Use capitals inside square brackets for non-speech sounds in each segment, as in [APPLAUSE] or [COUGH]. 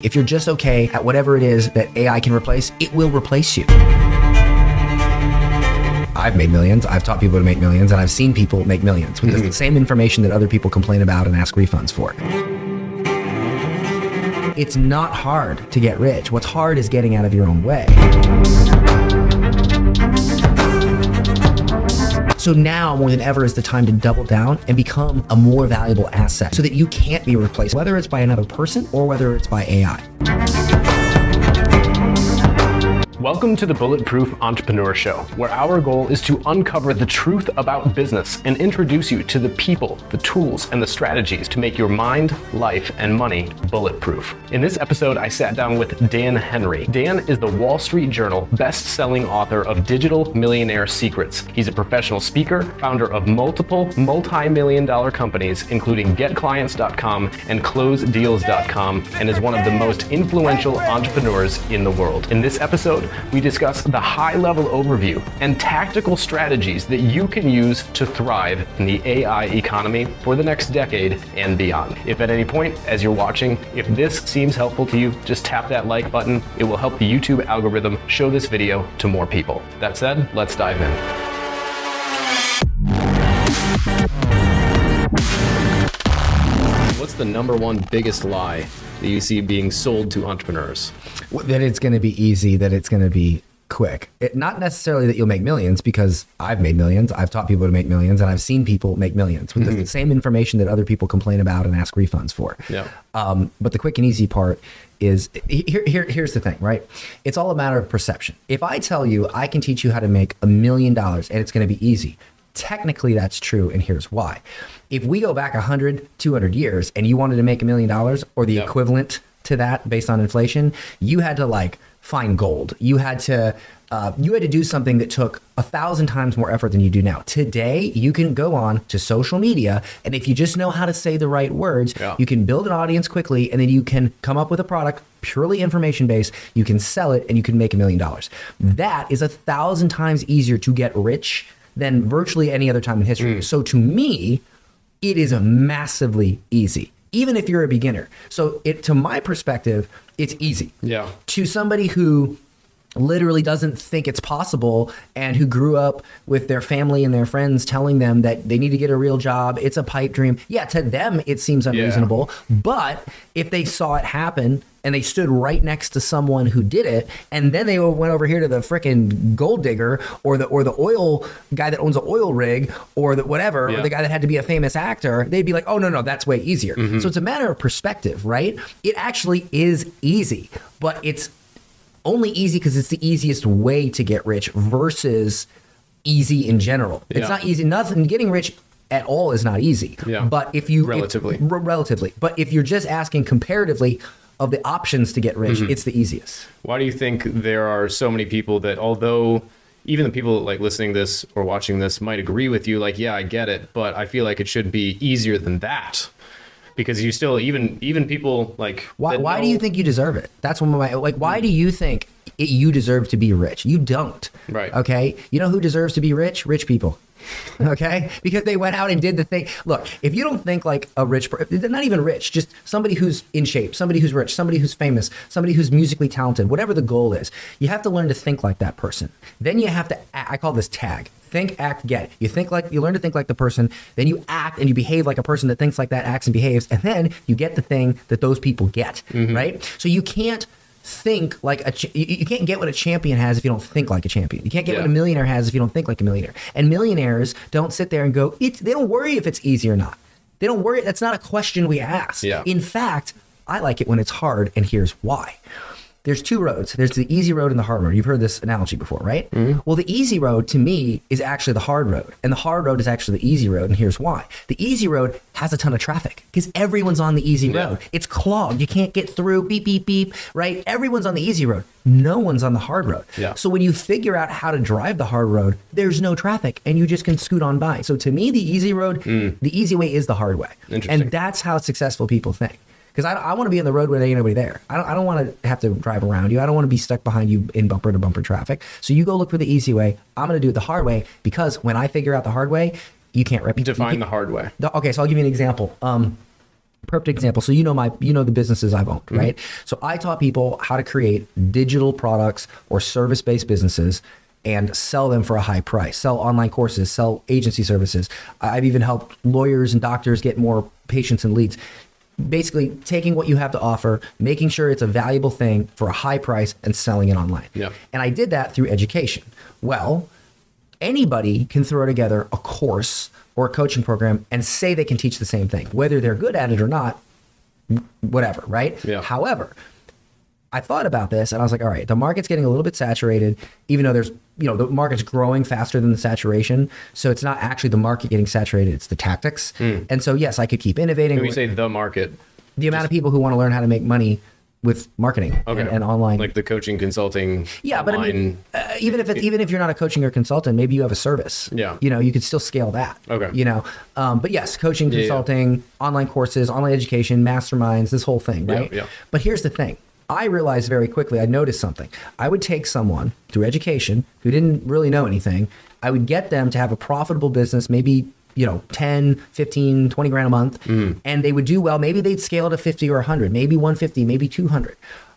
If you're just okay at whatever it is that AI can replace, it will replace you. I've made millions. I've taught people to make millions, and I've seen people make millions with the mm-hmm. same information that other people complain about and ask refunds for. It's not hard to get rich. What's hard is getting out of your own way. So now more than ever is the time to double down and become a more valuable asset so that you can't be replaced, whether it's by another person or whether it's by AI. Welcome to the Bulletproof Entrepreneur Show, where our goal is to uncover the truth about business and introduce you to the people, the tools, and the strategies to make your mind, life, and money bulletproof. In this episode, I sat down with Dan Henry. Dan is the Wall Street Journal best-selling author of Digital Millionaire Secrets. He's a professional speaker, founder of multiple multi-million dollar companies, including GetClients.com and CloseDeals.com, and is one of the most influential entrepreneurs in the world. In this episode, we discuss the high level overview and tactical strategies that you can use to thrive in the AI economy for the next decade and beyond. If at any point, as you're watching, if this seems helpful to you, just tap that like button. It will help the YouTube algorithm show this video to more people. That said, let's dive in. The number one biggest lie that you see being sold to entrepreneurs? That it's going to be easy, that it's going to be quick. It, not necessarily that you'll make millions because I've made millions. I've taught people to make millions and I've seen people make millions with the same information that other people complain about and ask refunds for. Yeah. Um, but the quick and easy part is here, here, here's the thing, right? It's all a matter of perception. If I tell you I can teach you how to make a million dollars and it's going to be easy, technically that's true. And here's why. If we go back 100, 200 years and you wanted to make a million dollars or the Yep. equivalent to that based on inflation, you had to like find gold. You had to uh, you had to do something that took a thousand times more effort than you do now. Today, you can go on to social media, and if you just know how to say the right words, Yeah. you can build an audience quickly, and then you can come up with a product purely information based. You can sell it, and you can make a million dollars. That is a thousand times easier to get rich than virtually any other time in history. Mm. So to me, it is massively easy even if you're a beginner so it to my perspective it's easy Yeah. to somebody who literally doesn't think it's possible and who grew up with their family and their friends telling them that they need to get a real job it's a pipe dream. Yeah to them it seems unreasonable but if they saw it happen and they stood right next to someone who did it and then they went over here to the frickin' gold digger or the or the oil guy that owns an oil rig or the whatever Yeah. or the guy that had to be a famous actor they'd be like oh no no that's way easier. Mm-hmm. So it's a matter of perspective right? It actually is easy but it's only easy because it's the easiest way to get rich versus easy in general. It's not easy. Nothing getting rich at all is not easy. Yeah. But if you if- Relatively. r- relatively, but if you're just asking comparatively of the options to get rich, Mm-hmm. it's the easiest. Why do you think there are so many people that, although even the people like listening this or watching this might agree with you, like, yeah, I get it, but I feel like it should be easier than that because you still even even people like Why, why do you think you deserve it? That's one of my like. Why do you think it, you deserve to be rich? You don't. Right. Okay. You know who deserves to be rich? Rich people. [LAUGHS] Okay, because they went out and did the thing. Look, if you don't think like a rich, per- not even rich, just somebody who's in shape, somebody who's rich, somebody who's famous, somebody who's musically talented, whatever the goal is, you have to learn to think like that person. Then you have to. I call this tag. Think, act, get. You think like you learn to think like the person, then you act and you behave like a person that thinks like that, acts and behaves, and then you get the thing that those people get, mm-hmm. right? So you can't think like a ch- you can't get what a champion has if you don't think like a champion. You can't get Yeah. what a millionaire has if you don't think like a millionaire. And millionaires don't sit there and go, it's, they don't worry if it's easy or not. They don't worry. That's not a question we ask. Yeah. In fact, I like it when it's hard, and here's why. There's two roads. There's the easy road and the hard road. You've heard this analogy before, right? Mm-hmm. Well, the easy road to me is actually the hard road, and the hard road is actually the easy road, and here's why. The easy road has a ton of traffic because everyone's on the easy Yeah. road. It's clogged. You can't get through. Beep beep beep. Right? Everyone's on the easy road. No one's on the hard road. Yeah. So when you figure out how to drive the hard road, there's no traffic, and you just can scoot on by. So to me, the easy road, mm. the easy way is the hard way, Interesting. and that's how successful people think. Because I, I want to be on the road where there ain't nobody there. I don't, I don't want to have to drive around you. I don't want to be stuck behind you in bumper to bumper traffic. So you go look for the easy way. I'm going to do it the hard way because when I figure out the hard way, you can't replicate. define the hard way? The- okay, so I'll give you an example. Um, perfect example so you know my you know the businesses i've owned right so i taught people how to create digital products or service-based businesses and sell them for a high price sell online courses sell agency services i've even helped lawyers and doctors get more patients and leads basically taking what you have to offer making sure it's a valuable thing for a high price and selling it online Yeah. and i did that through education well anybody can throw together a course or a coaching program and say they can teach the same thing, whether they're good at it or not, whatever, right? Yeah. However, I thought about this and I was like, all right, the market's getting a little bit saturated, even though there's, you know, the market's growing faster than the saturation. So it's not actually the market getting saturated, it's the tactics. And so, yes, I could keep innovating. When we say the market, the amount of people who want to learn how to make money with marketing okay, and, and online. like the coaching, consulting, Yeah, but I mean, uh, even if it's, even if you're not a coaching or consultant, maybe you have a service. Yeah. you know, you could still scale that. Okay. you know, um, but yes, coaching, yeah. consulting, online courses, online education, masterminds, this whole thing, Yeah, right? yeah. But here's the thing. I realized very quickly, I noticed something. I would take someone through education who didn't really know anything. I would get them to have a profitable business, maybe, you know, 10, 15, 20 grand a month, Mm. and they would do well. Maybe they'd scale to 50 or 100, maybe 150, maybe 200.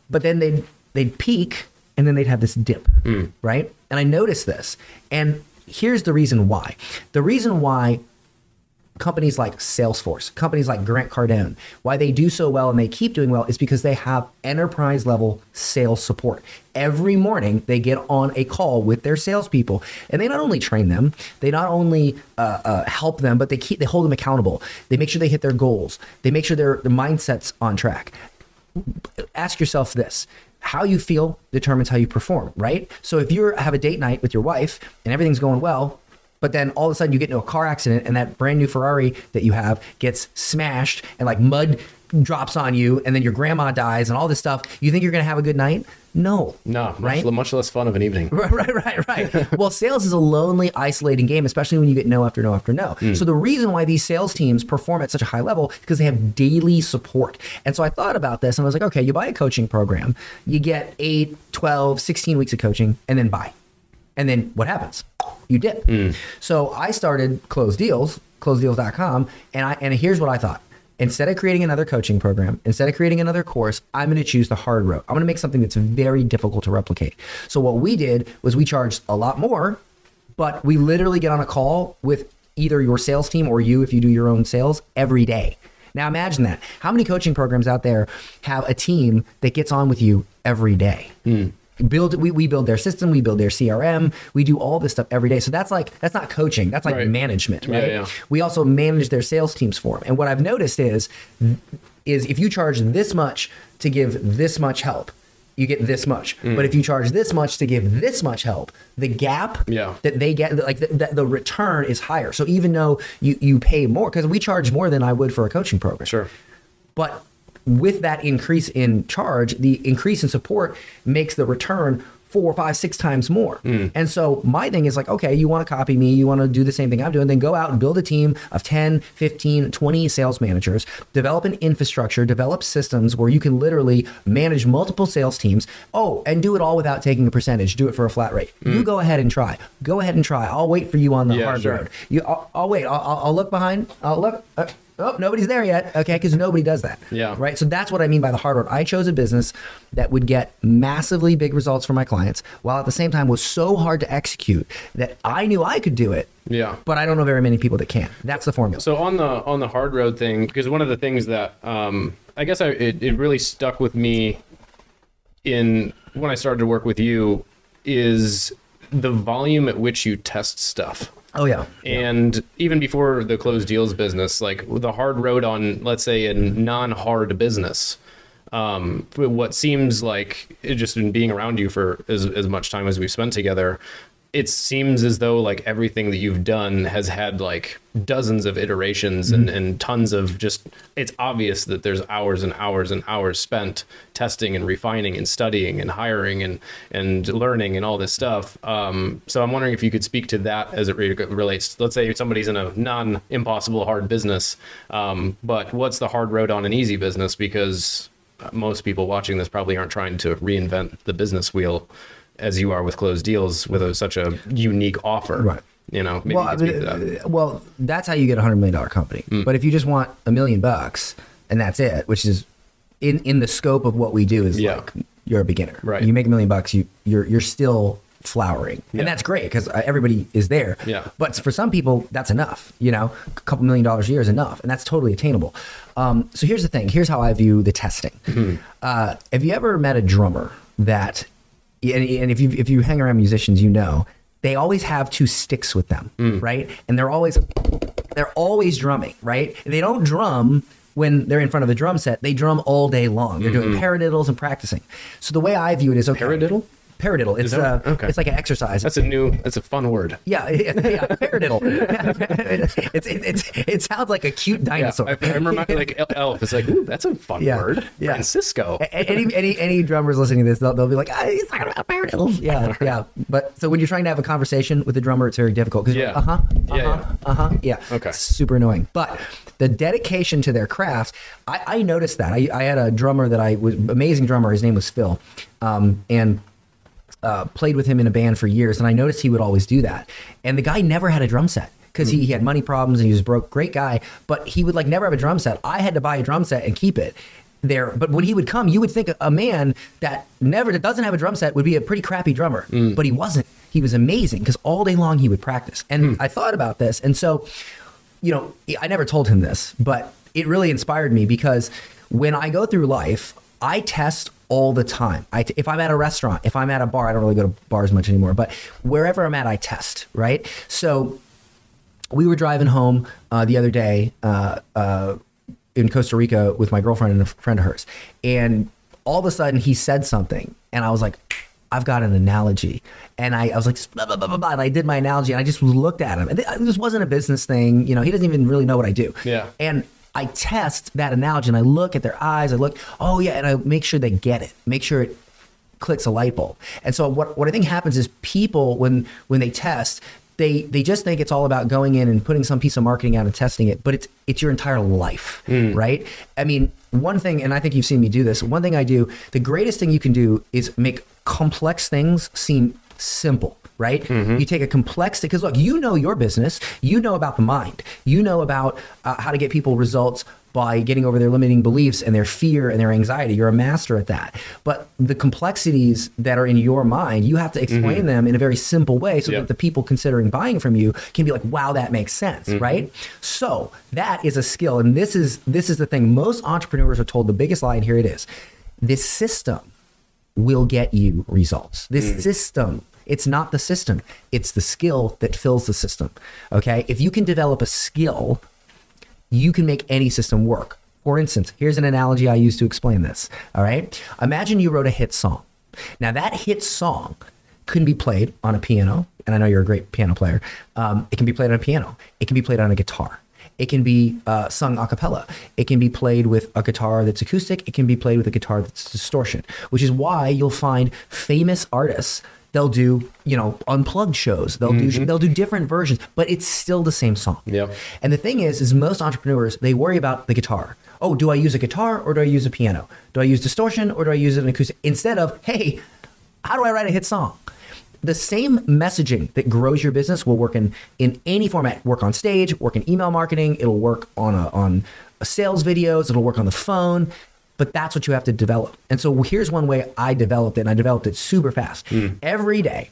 But then they'd, they'd peak and then they'd have this dip, Mm. right? And I noticed this. And here's the reason why. The reason why companies like Salesforce, companies like Grant Cardone, why they do so well and they keep doing well is because they have enterprise level sales support. Every morning they get on a call with their salespeople, and they not only train them, they not only uh, uh, help them, but they keep they hold them accountable. They make sure they hit their goals. They make sure their their mindset's on track ask yourself this how you feel determines how you perform right so if you have a date night with your wife and everything's going well but then all of a sudden you get into a car accident and that brand new ferrari that you have gets smashed and like mud drops on you and then your grandma dies and all this stuff you think you're going to have a good night no no, much, right much less fun of an evening. [LAUGHS] Right, right, right, right. well, sales is a lonely, isolating game, especially when you get no after no after no. Hmm. So the reason why these sales teams perform at such a high level is because they have daily support. And so I thought about this and I was like, okay, you buy a coaching program, you get 8, 12, 16 weeks of coaching, and then buy. And then what happens? You dip. Mm. So I started Close Deals, closedeals.com, and I and here's what I thought. Instead of creating another coaching program, instead of creating another course, I'm going to choose the hard road. I'm going to make something that's very difficult to replicate. So what we did was we charged a lot more, but we literally get on a call with either your sales team or you if you do your own sales every day. Now imagine that. How many coaching programs out there have a team that gets on with you every day? Mm. Build we, we build their system, we build their CRM, we do all this stuff every day. So that's like that's not coaching, that's like Right. management, Yeah, right? yeah. We also manage their sales teams for them. And what I've noticed is is if you charge this much to give this much help, you get this much. Mm. But if you charge this much to give this much help, the gap Yeah. that they get, like the, the, the return is higher. So even though you, you pay more, because we charge more than I would for a coaching program. Sure. But with that increase in charge, the increase in support makes the return four, five, six times more. And so my thing is like, okay, you want to copy me, you want to do the same thing I'm doing, then go out and build a team of 10, 15, 20 sales managers, develop an infrastructure, develop systems where you can literally manage multiple sales teams. Oh, and do it all without taking a percentage. Do it for a flat rate. You go ahead and try. Go ahead and try. I'll wait for you on the Yeah, hard sure. road. You, I'll, I'll wait. I'll, I'll I'll look behind. I'll look. Uh, oh, nobody's there yet. Okay, because nobody does that. Yeah. Right. So that's what I mean by the hard road. I chose a business that would get massively big results for my clients, while at the same time was so hard to execute that I knew I could do it. Yeah. But I don't know very many people that can. That's the formula. So on the on the hard road thing, because one of the things that um, I guess I, it, it really stuck with me in when I started to work with you is the volume at which you test stuff. Oh yeah. And even before the Close Deals business, like the hard road on, let's say, a non-hard business, um, what seems like it just in being around you for as, as much time as we've spent together, it seems as though like everything that you've done has had like dozens of iterations and, and tons of just it's obvious that there's hours and hours and hours spent testing and refining and studying and hiring and and learning and all this stuff. Um, so i'm wondering if you could speak to that as it re- relates. Let's say somebody's in a non impossible hard business um, but what's the hard road on an easy business? Because most people watching this probably aren't trying to reinvent the business wheel as you are with Close Deals with a, such a unique offer. Right. You know, maybe Well, you I to that. uh, well, that's how you get a hundred million dollar company. Mm. But if you just want a million bucks and that's it. Which is in in the scope of what we do is Yeah. like you're a beginner. Right. You make a million bucks, you you're you're still flowering, Yeah. and that's great because everybody is there. Yeah. But for some people, that's enough. You know, a couple million dollars a year is enough, and that's totally attainable. Um, so here's the thing. Here's how I view the testing. Mm-hmm. Uh, have you ever met a drummer that, and, and if you if you hang around musicians, you know they always have two sticks with them, Mm. right? And they're always they're always drumming, right? They don't drum when they're in front of a drum set. They drum all day long. They're doing paradiddles and practicing. So the way I view it is okay. Mm-hmm. Paradiddle? Paradiddle. It's that- uh, okay. it's like an exercise. That's a new. That's a fun word. Yeah, yeah, yeah paradiddle. [LAUGHS] it's, it, it's, it sounds like a cute Yeah, dinosaur. I, I remember like Elf. It's like, ooh, that's a fun Yeah, word. yeah. Francisco. A- any, any any drummers listening to this, they'll, they'll be like, ah, he's talking about paradiddles. [LAUGHS] Yeah, yeah. But so when you're trying to have a conversation with a drummer, it's very difficult because Yeah. uh huh, uh Yeah, huh, uh huh, yeah. Okay. It's super annoying. But the dedication to their craft, I, I noticed that. I, I had a drummer that I was amazing drummer. His name was Phil, um, and uh, played with him in a band for years, and I noticed he would always do that. And the guy never had a drum set because he, he had money problems and he was broke. Great guy, but he would like never have a drum set. I had to buy a drum set and keep it there. But when he would come, you would think a man that never that doesn't have a drum set would be a pretty crappy drummer, but he wasn't. He was amazing because all day long he would practice. And I thought about this, and so you know, I never told him this, but it really inspired me because when I go through life, I test all the time. I if I'm at a restaurant, if I'm at a bar, I don't really go to bars much anymore, but wherever I'm at, I test, right? So we were driving home uh, the other day uh, uh, in Costa Rica with my girlfriend and a friend of hers, and all of a sudden he said something, and I was like, "I've got an analogy," and I, I was like, blah, blah, blah, blah, blah, and I did my analogy, and I just looked at him, and this wasn't a business thing, you know, he doesn't even really know what I do, Yeah. and. I test that analogy and I look at their eyes. I look, oh yeah, and I make sure they get it. Make sure it clicks a light bulb. And so what, what I think happens is people when when they test, they they just think it's all about going in and putting some piece of marketing out and testing it, but it's it's your entire life, mm. right? I mean, one thing, and I think you've seen me do this. One thing I do, the greatest thing you can do is make complex things seem simple. Right? Mm-hmm. You take a complex because look, you know your business. You know about the mind. You know about uh, how to get people results by getting over their limiting beliefs and their fear and their anxiety. You're a master at that. But the complexities that are in your mind, you have to explain mm-hmm. them in a very simple way so Yep. that the people considering buying from you can be like, wow, that makes sense, mm-hmm. right? So that is a skill. And this is this is the thing. Most entrepreneurs are told the biggest lie, and here it is. This system will get you results. This mm. system, it's not the system, it's the skill that fills the system. Okay. If you can develop a skill, you can make any system work. For instance, here's an analogy I use to explain this. All right. Imagine you wrote a hit song. Now, that hit song can be played on a piano, and I know you're a great piano player. Um, it can be played on a piano, it can be played on a guitar. It can be uh, sung a cappella. It can be played with a guitar that's acoustic. It can be played with a guitar that's distortion, which is why you'll find famous artists. They'll do, you know, unplugged shows. They'll do mm-hmm. they'll do different versions, but it's still the same song. Yep. And the thing is, is most entrepreneurs they worry about the guitar. Oh, do I use a guitar or do I use a piano? Do I use distortion or do I use an acoustic? Instead of, hey, how do I write a hit song? The same messaging that grows your business will work in in any format. Work on stage, work in email marketing. It'll work on a, on a sales videos. It'll work on the phone. But that's what you have to develop. And so here's one way I developed it, and I developed it super fast. Hmm. Every day,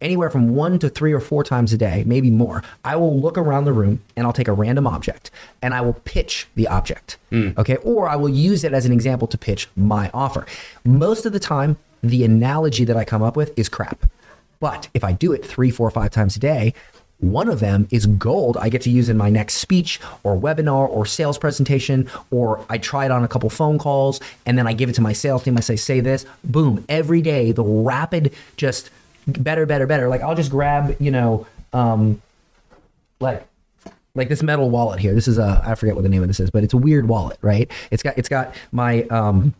anywhere from one to three or four times a day, maybe more, I will look around the room and I'll take a random object and I will pitch the object. Hmm. Okay. Or I will use it as an example to pitch my offer. Most of the time, the analogy that I come up with is crap. But if I do it three, four, five times a day, one of them is gold I get to use in my next speech or webinar or sales presentation, or I try it on a couple phone calls and then I give it to my sales team. I say, say this, boom, every day, the rapid, just better, better, better. Like I'll just grab, you know, um, like like this metal wallet here. This is a I forget what the name of this is, but it's a weird wallet, right? It's got it's got my um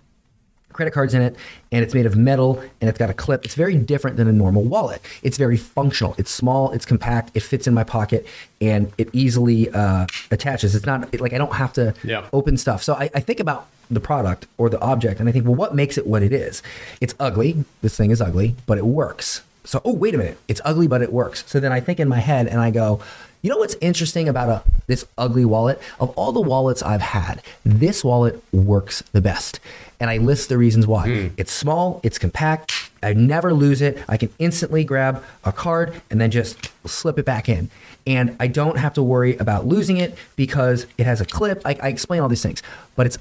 credit cards in it and it's made of metal and it's got a clip. It's very different than a normal wallet. It's very functional. It's small, it's compact, it fits in my pocket and it easily uh, attaches. It's not it, like I don't have to Yeah. open stuff. So I, I think about the product or the object and I think, well, what makes it what it is? It's ugly. This thing is ugly, but it works. so oh wait a minute, it's ugly but it works. So then I think in my head and I go, you know what's interesting about a this ugly wallet? Of all the wallets I've had, this wallet works the best. And I list the reasons why. Hmm. It's small, it's compact, I never lose it. I can instantly grab a card and then just slip it back in. And I don't have to worry about losing it because it has a clip. I, I explain all these things, but it's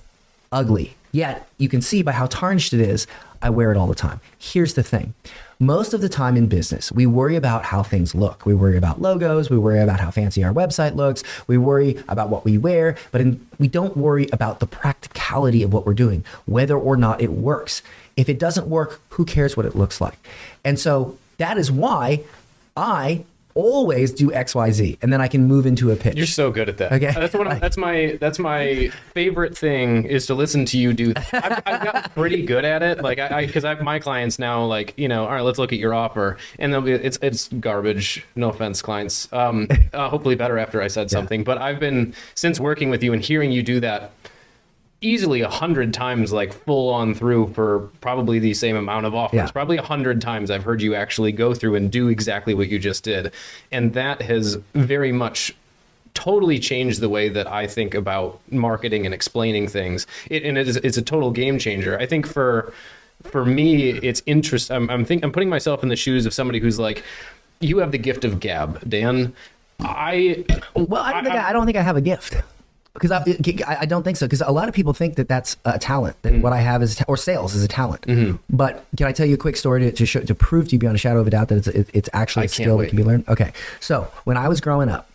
ugly. Yet you can see by how tarnished it is, I wear it all the time. Here's the thing most of the time in business, we worry about how things look. We worry about logos. We worry about how fancy our website looks. We worry about what we wear, but in, we don't worry about the practicality of what we're doing, whether or not it works. If it doesn't work, who cares what it looks like? And so that is why I always do XYZ and then I can move into a pitch. You're so good at that. Okay. That's what I'm, that's my that's my favorite thing is to listen to you do. That. I've, I've got pretty good at it. Like I because I, have my clients now like you know all right let's look at your offer and they'll be it's it's garbage. No offense, clients. Um, uh, hopefully better after I said something. But I've been since working with you and hearing you do that easily a hundred times like full on through for probably the same amount of offers. Yeah. probably a hundred times i've heard you actually go through and do exactly what you just did. And that has very much totally changed the way that i think about marketing and explaining things. It, and it is, it's a total game changer. I think for for me it's interest i'm, I'm think i'm putting myself in the shoes of somebody who's like you have the gift of gab dan. I Well, I don't think I, I don't think I have a gift because I, I don't think so because a lot of people think that that's a talent that Mm. what I have is or sales is a talent. Mm-hmm. But can I tell you a quick story to to, show, to prove to you beyond a shadow of a doubt that it's it, it's actually a skill wait. that can be learned? Okay, so when I was growing up,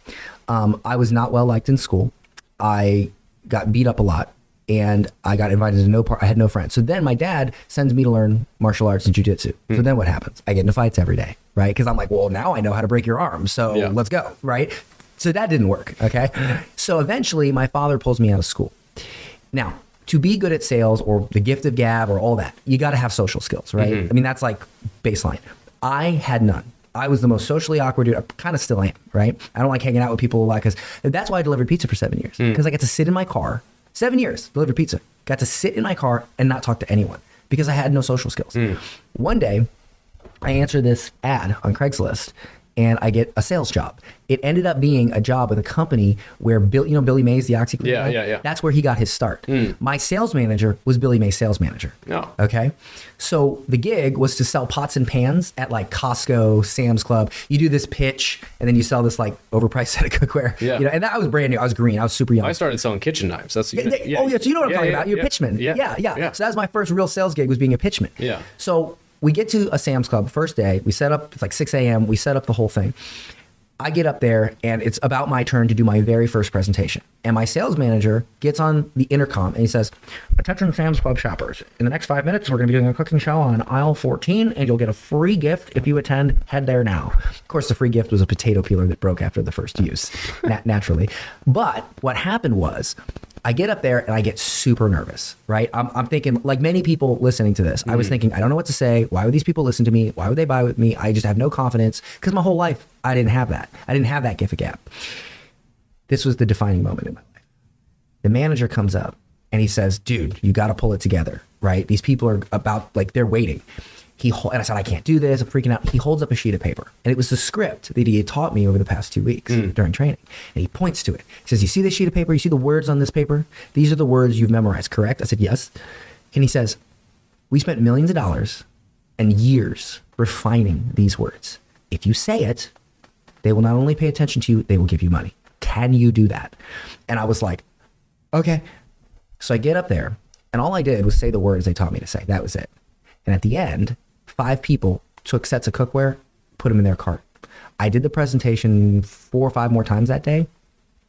um, I was not well liked in school. I got beat up a lot. And I got invited to no part. I had no friends. So then my dad sends me to learn martial arts and jujitsu. Hmm. So then what happens? I get into fights every day, right? Because I'm like, well, now I know how to break your arm. So Yeah. let's go, right? So that didn't work. Okay. So eventually my father pulls me out of school. Now, to be good at sales or the gift of gab or all that, you got to have social skills, right? Mm-hmm. I mean, that's like baseline. I had none. I was the most socially awkward dude. I kind of still am, right? I don't like hanging out with people a lot because that's why I delivered pizza for seven years. Mm. Because I got to sit in my car, seven years, delivered pizza. Got to sit in my car and not talk to anyone because I had no social skills. Mm. One day, I answer this ad on Craigslist and I get a sales job. It ended up being a job with a company where Bill, you know, Billy Mays, the OxiClean Yeah, guy? yeah, yeah. That's where he got his start. Hmm. My sales manager was Billy Mays' sales manager. Oh. Okay. So the gig was to sell pots and pans at like Costco, Sam's Club. You do this pitch and then you sell this like overpriced [LAUGHS] set of cookware. Yeah. You know, and that was brand new. I was green. I was super young. i started selling kitchen knives that's Yeah, they- oh, yeah. So you know what I'm Yeah, talking yeah, about. You're yeah. a pitchman. yeah Yeah, yeah, So that was my first real sales gig was being a pitchman. Yeah. So we get to a Sam's Club first day. We set up. It's like 6 a.m. We set up the whole thing. I get up there and it's about my turn to do my very first presentation. And my sales manager gets on the intercom and he says, Attention Sam's Club shoppers. In the next five minutes, we're going to be doing a cooking show on aisle 14 and you'll get a free gift if you attend. Head there now. Of course, the free gift was a potato peeler that broke after the first use, [LAUGHS] nat- naturally. But what happened was, I get up there and I get super nervous, right? I'm, I'm thinking, like many people listening to this, I was mm. thinking, I don't know what to say. Why would these people listen to me? Why would they buy with me? I just have no confidence because my whole life I didn't have that. I didn't have that gift of gap. This was the defining moment in my life. The manager comes up and he says, dude, you got to pull it together, right? These people are about, like, they're waiting. He and I said, I can't do this. I'm freaking out. He holds up a sheet of paper, and it was the script that he had taught me over the past two weeks hmm. during training. And he points to it. He says, "You see this sheet of paper? You see the words on this paper? These are the words you've memorized, correct?" I said, "Yes." And he says, "We spent millions of dollars and years refining these words. If you say it, they will not only pay attention to you, they will give you money. Can you do that?" And I was like, "Okay." So I get up there, and all I did was say the words they taught me to say. That was it. And at the end, five people took sets of cookware, put them in their cart. I did the presentation four or five more times that day.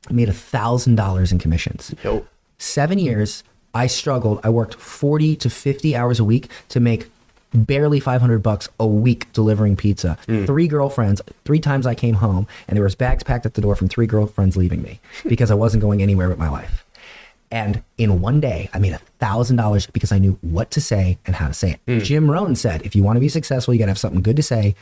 I made a thousand dollars in commissions. Yo. Seven years, I struggled. I worked 40 to 50 hours a week to make barely 500 bucks a week delivering pizza. Hmm. Three girlfriends, three times I came home, and there was bags packed at the door from three girlfriends leaving me because I wasn't going anywhere with my life. And in one day, I made a thousand dollars because I knew what to say and how to say it. Hmm. Jim Rohn said, if you want to be successful, you got to have something good to say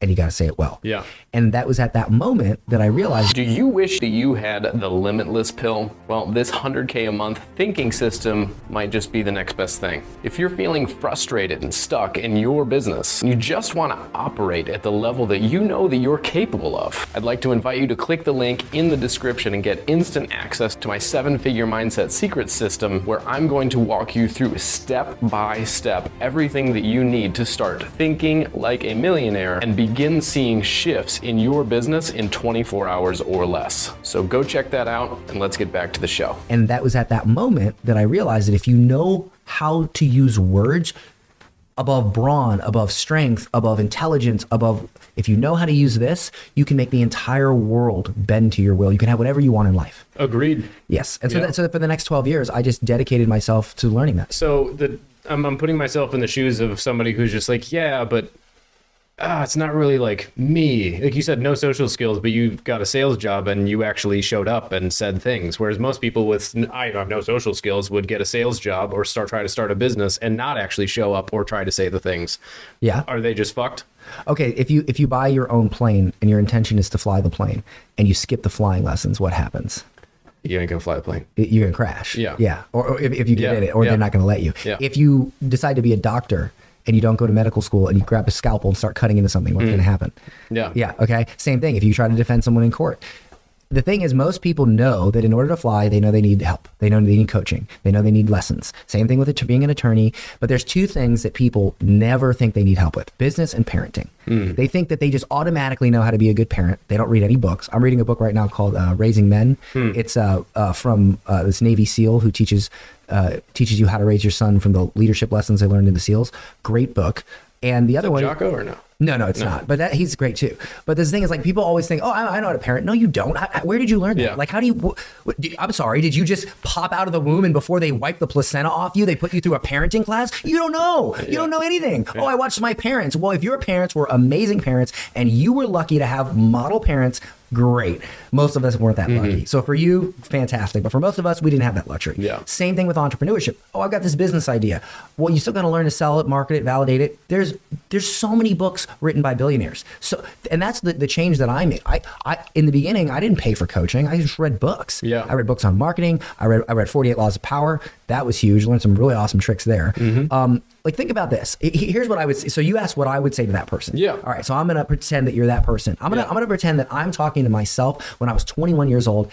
and you got to say it well. Yeah. And that was at that moment that I realized Do you wish that you had the limitless pill? Well, this 100K a month thinking system might just be the next best thing. If you're feeling frustrated and stuck in your business, you just want to operate at the level that you know that you're capable of, I'd like to invite you to click the link in the description and get instant access to my seven figure mindset secret system where I'm going to walk you through step by step everything that you need to start thinking like a millionaire and begin seeing shifts in your business in 24 hours or less. So go check that out and let's get back to the show. And that was at that moment that I realized that if you know how to use words above brawn, above strength, above intelligence, above, if you know how to use this, you can make the entire world bend to your will. You can have whatever you want in life. Agreed. Yes. And so, Yeah. that, so for the next 12 years, I just dedicated myself to learning that. So the I'm, I'm putting myself in the shoes of somebody who's just like, yeah, but ah, it's not really like me. Like you said, no social skills, but you got a sales job and you actually showed up and said things. Whereas most people with I have no social skills would get a sales job or start try to start a business and not actually show up or try to say the things. Yeah. Are they just fucked? Okay. If you, if you buy your own plane and your intention is to fly the plane and you skip the flying lessons, what happens? You ain't gonna fly the plane. You're gonna crash. Yeah. Yeah. Or, or if, if you get Yeah. in it, or Yeah. they're not gonna let you. Yeah. If you decide to be a doctor and you don't go to medical school and you grab a scalpel and start cutting into something, what's gonna happen? Mm. Yeah. Yeah. Okay. Same thing. If you try to defend someone in court. The thing is, most people know that in order to fly, they know they need help. They know they need coaching. They know they need lessons. Same thing with it, being an attorney. But there's two things that people never think they need help with business and parenting. They think that they just automatically know how to be a good parent. They don't read any books. I'm reading a book right now called uh, Raising Men. It's uh, uh, from uh, this Navy SEAL who teaches uh, teaches you how to raise your son from the leadership lessons they learned in the SEALs. Great book. And the other one, Jocko or no? No, no, it's not. But that, he's great too. But the thing is like people always think, oh, I, I know how to parent. No, you don't. How- where did you learn that? Yeah. Like, how do you? wh- wh- do- I'm sorry. Did you just pop out of the womb and before they wipe the placenta off you, they put you through a parenting class? You don't know. You don't know anything. Oh, I watched my parents. Well, if your parents were amazing parents and you were lucky to have model parents. Great. Most of us weren't that lucky. So for you, fantastic. But for most of us, we didn't have that luxury. Yeah. Same thing with entrepreneurship. Oh, I've got this business idea. Well, you still got to learn to sell it, market it, validate it. There's there's so many books written by billionaires. So and that's the, the change that I made. I, I in the beginning I didn't pay for coaching. I just read books. Yeah. I read books on marketing. I read I read 48 Laws of Power. That was huge. Learned some really awesome tricks there. Mm-hmm. Um, like think about this. Here's what I would say. So you asked what I would say to that person. Yeah. All right. So I'm gonna pretend that you're that person. I'm gonna Yeah. I'm gonna pretend that I'm talking to myself when I was 21 years old,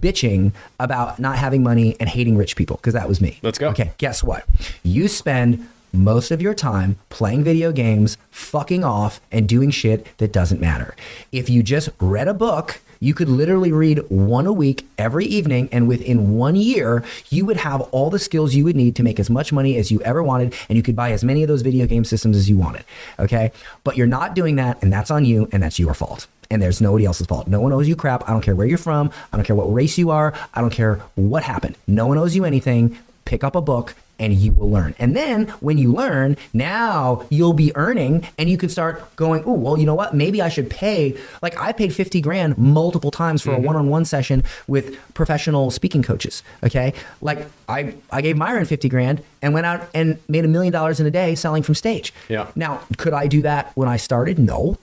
bitching about not having money and hating rich people because that was me. Let's go. Okay. Guess what? You spend most of your time playing video games, fucking off, and doing shit that doesn't matter. If you just read a book, you could literally read one a week every evening, and within one year, you would have all the skills you would need to make as much money as you ever wanted, and you could buy as many of those video game systems as you wanted. Okay? But you're not doing that, and that's on you, and that's your fault. And there's nobody else's fault. No one owes you crap. I don't care where you're from. I don't care what race you are. I don't care what happened. No one owes you anything. Pick up a book and you will learn. And then when you learn, now you'll be earning and you can start going, oh, well, you know what? Maybe I should pay. Like I paid 50 grand multiple times for a one on one session with professional speaking coaches. Okay. Like I, I gave Myron 50 grand and went out and made a million dollars in a day selling from stage. Yeah. Now, could I do that when I started? No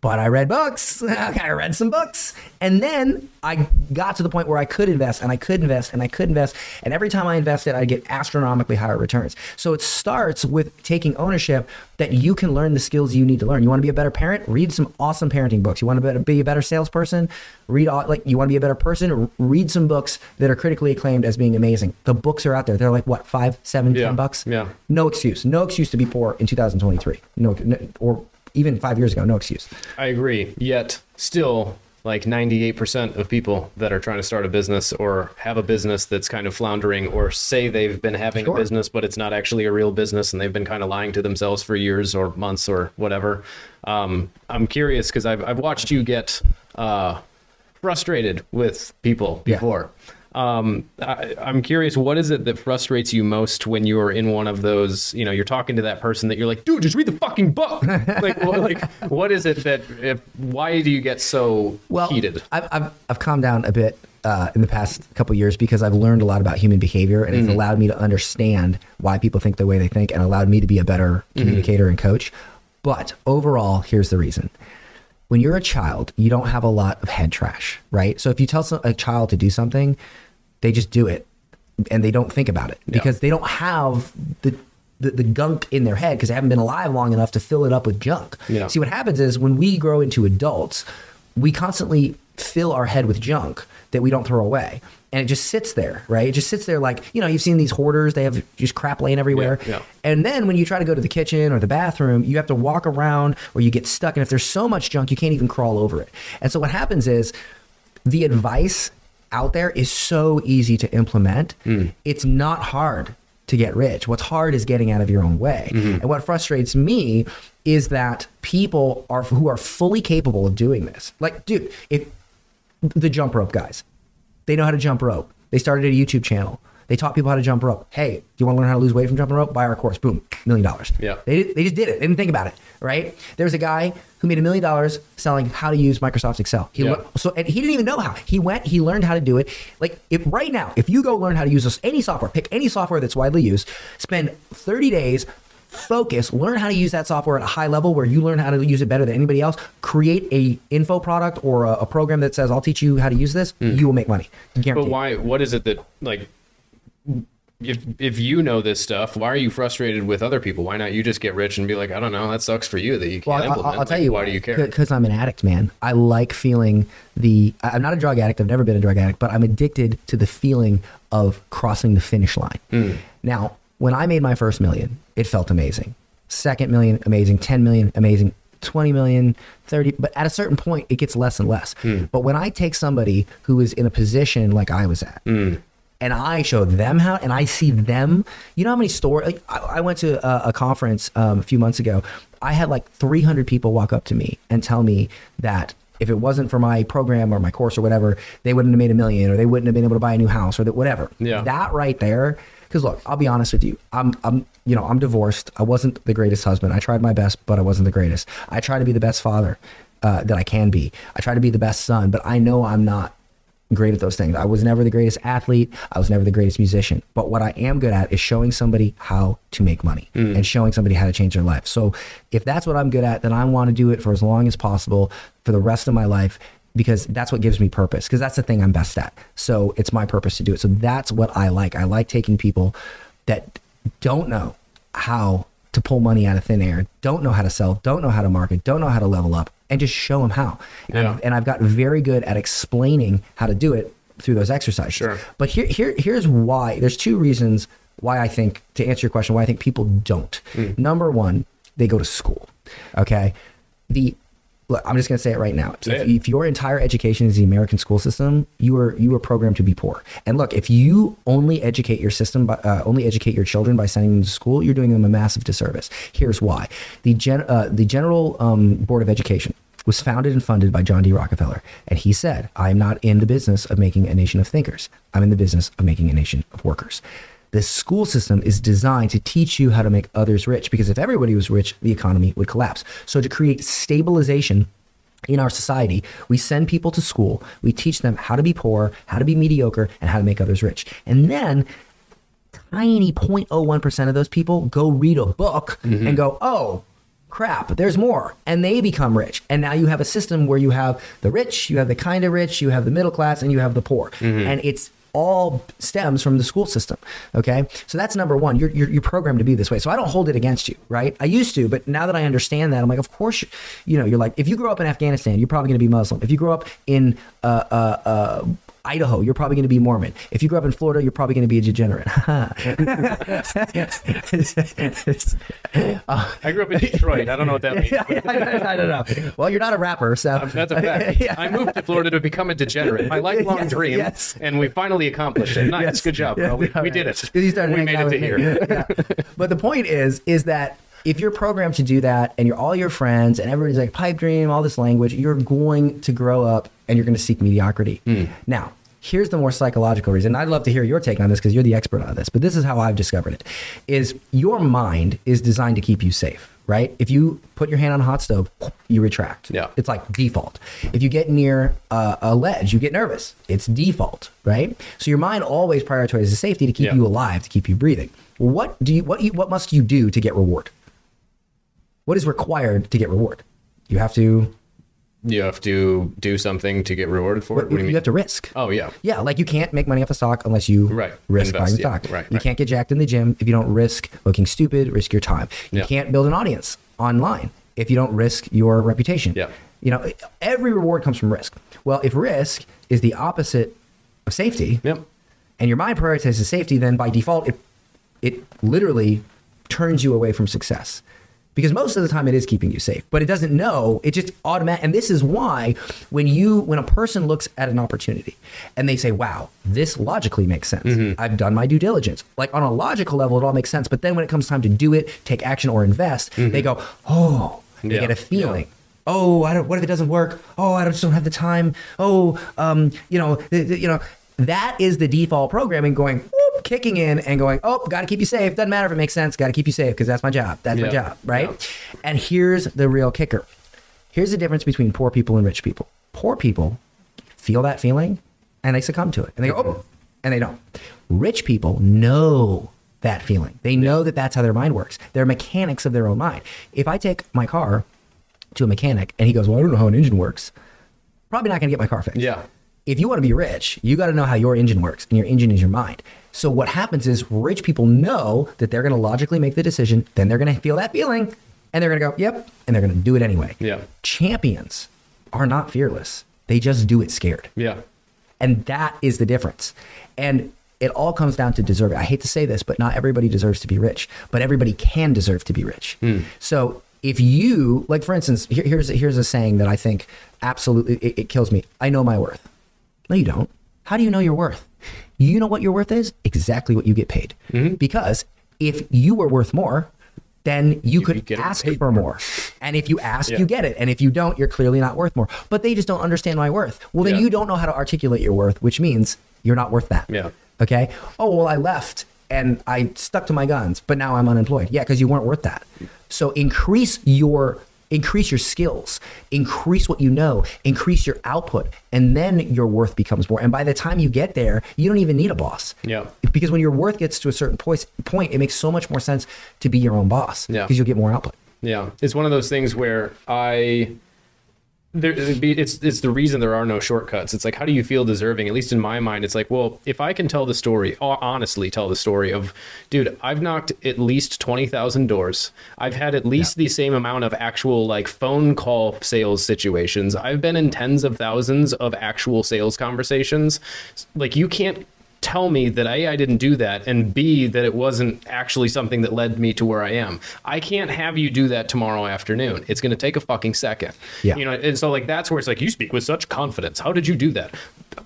but I read books. [LAUGHS] I read some books. And then I got to the point where I could invest and I could invest and I could invest. And every time I invested, I get astronomically higher returns. So it starts with taking ownership that you can learn the skills you need to learn. You want to be a better parent? Read some awesome parenting books. You want to be a better salesperson? Read all, like you want to be a better person? Read some books that are critically acclaimed as being amazing. The books are out there. They're like what, five, seven, Yeah. ten bucks? Yeah. No excuse. No excuse to be poor in 2023. No, no or even five years ago. No excuse. I agree. Yet still like 98% of people that are trying to start a business or have a business that's kind of floundering or say they've been having Sure. a business but it's not actually a real business and they've been kind of lying to themselves for years or months or whatever. Um, I'm curious because I've, I've watched you get uh, frustrated with people Yeah. Um, I, I'm curious, what is it that frustrates you most when you're in one of those, you know, you're talking to that person that you're like, dude, just read the fucking book. [LAUGHS] like, what, like, what is it that, if, why do you get so well, heated? I've, I've, I've calmed down a bit uh, in the past couple years because I've learned a lot about human behavior and Mm-hmm. it's allowed me to understand why people think the way they think and allowed me to be a better Mm-hmm. communicator and coach. But overall, here's the reason. When you're a child, you don't have a lot of head trash, right? So if you tell some, a child to do something, they just do it and they don't think about it because they don't have the the, the gunk in their head because they haven't been alive long enough to fill it up with junk. Yeah. See what happens is when we grow into adults, we constantly fill our head with junk that we don't throw away. And it just sits there, right? It just sits there like, you know, you've seen these hoarders, they have just crap laying everywhere. Yeah, yeah. And then when you try to go to the kitchen or the bathroom, you have to walk around or you get stuck. And if there's so much junk, you can't even crawl over it. And so what happens is the advice out there is so easy to implement. Hmm. It's not hard to get rich. What's hard is getting out of your own way. Hmm. And what frustrates me is that people are who are fully capable of doing this. Like, dude, if the jump rope guys, they know how to jump rope. They started a YouTube channel. They taught people how to jump rope. Hey, do you want to learn how to lose weight from jumping rope? Buy our course. Boom, million dollars. Yeah. They, they just did it. They didn't think about it, right? There was a guy who made a million dollars selling how to use Microsoft Excel. He Yeah. le- so and he didn't even know how. He went, he learned how to do it. Like if right now, if you go learn how to use this, any software, pick any software that's widely used, spend 30 days, focus, learn how to use that software at a high level where you learn how to use it better than anybody else. Create a info product or a, a program that says, "I'll teach you how to use this." Hmm. You will make money. Guaranteed. But why? What is it that like? If if you know this stuff, why are you frustrated with other people? Why not you just get rich and be like, I don't know, that sucks for you that you can't Well, implement. I'll, I'll tell you why do you care? Because I'm an addict, man. I like feeling the. I'm not a drug addict. I've never been a drug addict, but I'm addicted to the feeling of crossing the finish line. Hmm. Now, when I made my first million, it felt amazing. Second million, amazing. Ten million, amazing. 20 million, 30, but at a certain point, it gets less and less. Hmm. But when I take somebody who is in a position like I was at, Hmm. And I show them how, and I see them. You know how many stores? Like I, I went to a, a conference um, a few months ago. I had like 300 people walk up to me and tell me that if it wasn't for my program or my course or whatever, they wouldn't have made a million, or they wouldn't have been able to buy a new house, or that whatever. Yeah. That right there. Because look, I'll be honest with you. I'm, I'm, you know, I'm divorced. I wasn't the greatest husband. I tried my best, but I wasn't the greatest. I try to be the best father uh, that I can be. I try to be the best son, but I know I'm not great at those things. I was never the greatest athlete. I was never the greatest musician. But what I am good at is showing somebody how to make money mm. and showing somebody how to change their life. So if that's what I'm good at, then I want to do it for as long as possible for the rest of my life because that's what gives me purpose because that's the thing I'm best at. So it's my purpose to do it. So that's what I like. I like taking people that don't know how to pull money out of thin air, don't know how to sell, don't know how to market, don't know how to level up, and just show them how. And, Yeah. I've, and I've got very good at explaining how to do it through those exercises. Sure. But here, here, here's why. There's two reasons why I think, to answer your question, why I think people don't. Hmm. Number one, they go to school. Okay. The look, I'm just going to say it right now. If, if your entire education is the American school system, you are you are programmed to be poor. And look, if you only educate your system, by, uh, only educate your children by sending them to school, you're doing them a massive disservice. Here's why: the gen, uh, the General um, Board of Education was founded and funded by John D. Rockefeller, and he said, "I'm not in the business of making a nation of thinkers. I'm in the business of making a nation of workers." The school system is designed to teach you how to make others rich because if everybody was rich, the economy would collapse. So, to create stabilization in our society, we send people to school, we teach them how to be poor, how to be mediocre, and how to make others rich. And then tiny 0.01% of those people go read a book mm-hmm. and go, oh, crap, there's more. And they become rich. And now you have a system where you have the rich, you have the kind of rich, you have the middle class, and you have the poor. Mm-hmm. And it's all stems from the school system. Okay. So that's number one. You're, you're, you're programmed to be this way. So I don't hold it against you, right? I used to, but now that I understand that, I'm like, of course, you, you know, you're like, if you grow up in Afghanistan, you're probably going to be Muslim. If you grow up in, uh, uh, uh, Idaho, you're probably going to be Mormon. If you grew up in Florida, you're probably going to be a degenerate. I grew up in Detroit. I don't know what that means. [LAUGHS] I don't know. Well, you're not a rapper, so um, That's a fact. [LAUGHS] Yeah. I moved to Florida to become a degenerate. My lifelong Yes, dream, yes. and we finally accomplished it. Nice, Yes. good job, bro. We, we right. did it. we made it to here. Yeah. But the point is, is that if you're programmed to do that, and you're all your friends, and everybody's like pipe dream, all this language, you're going to grow up and you're going to seek mediocrity. Hmm. Now. Here's the more psychological reason. I'd love to hear your take on this because you're the expert on this. But this is how I've discovered it: is your mind is designed to keep you safe, right? If you put your hand on a hot stove, you retract. Yeah. It's like default. If you get near uh, a ledge, you get nervous. It's default, right? So your mind always prioritizes safety to keep Yeah. you alive, to keep you breathing. What do you what you what must you do to get reward? What is required to get reward? You have to You have to do something to get rewarded for it. What do you you mean? have to risk. oh yeah. Yeah, like you can't make money off a stock unless you Right. risk Invest, buying the yeah. stock. Right, You right. can't get jacked in the gym if you don't risk looking stupid, risk your time. You Yeah. can't build an audience online if you don't risk your reputation. Yeah. You know, every reward comes from risk. Well, if risk is the opposite of safety, Yep. and your mind prioritizes safety, then by default, it it literally turns you away from success. Because most of the time it is keeping you safe, but it doesn't know. It just automatic. And this is why when you when a person looks at an opportunity and they say, "Wow, this logically makes sense. I've done my due diligence." Like on a logical level, it all makes sense. But then when it comes time to do it, take action, or invest, they go, "Oh," they Yeah. get a feeling. Oh, I don't. What if it doesn't work? Oh, I just don't have the time. Oh, um, you know, you know, that is the default programming going, whoop, kicking in and going. Oh, got to keep you safe. Doesn't matter if it makes sense. Got to keep you safe because that's my job. That's my job, right? Yeah. And here's the real kicker. Here's the difference between poor people and rich people. Poor people feel that feeling and they succumb to it, and they go, oh, and they don't. Rich people know that feeling. They know that that's how their mind works. They're mechanics of their own mind. If I take my car to a mechanic and he goes, Well, I don't know how an engine works, probably not going to get my car fixed. Yeah. If you want to be rich, you got to know how your engine works, and your engine is your mind. So what happens is rich people know that they're going to logically make the decision, then they're going to feel that feeling, and they're going to go, "Yep," and they're going to do it anyway. Yeah. Champions are not fearless; they just do it scared. Yeah. And that is the difference. And it all comes down to deserving. I hate to say this, but not everybody deserves to be rich, but everybody can deserve to be rich. Hmm. So if you, like, for instance, here, here's, here's a saying that I think absolutely, it, it kills me. I know my worth. No, you don't. How do you know your worth? You know what your worth is? Exactly what you get paid. Because if you were worth more, then you could ask for more. And if you ask, Yeah. you get it. And if you don't, you're clearly not worth more. But they just don't understand my worth. Well, then Yeah. you don't know how to articulate your worth, which means you're not worth that. Yeah. Okay. Oh, well, I left and I stuck to my guns, but now I'm unemployed. Yeah, because you weren't worth that. So increase your increase your skills, increase what you know, increase your output, and then your worth becomes more. And by the time you get there, you don't even need a boss. Yeah. Because when your worth gets to a certain point, point, it makes so much more sense to be your own boss. Yeah. Because you'll get more output. Yeah, it's one of those things where I there it's it's the reason there are no shortcuts. It's like how do you feel deserving? At least in my mind, it's like, well, if I can tell the story, honestly tell the story of, dude, I've knocked at least twenty thousand doors. I've had at least the same amount of actual like phone call sales situations. I've been in tens of thousands of actual sales conversations. Like you can't tell me that A, I didn't do that, and B, that it wasn't actually something that led me to where I am. I can't have you do that tomorrow afternoon. It's going to take a fucking second. Yeah. You know, and so like that's where it's like you speak with such confidence. How did you do that?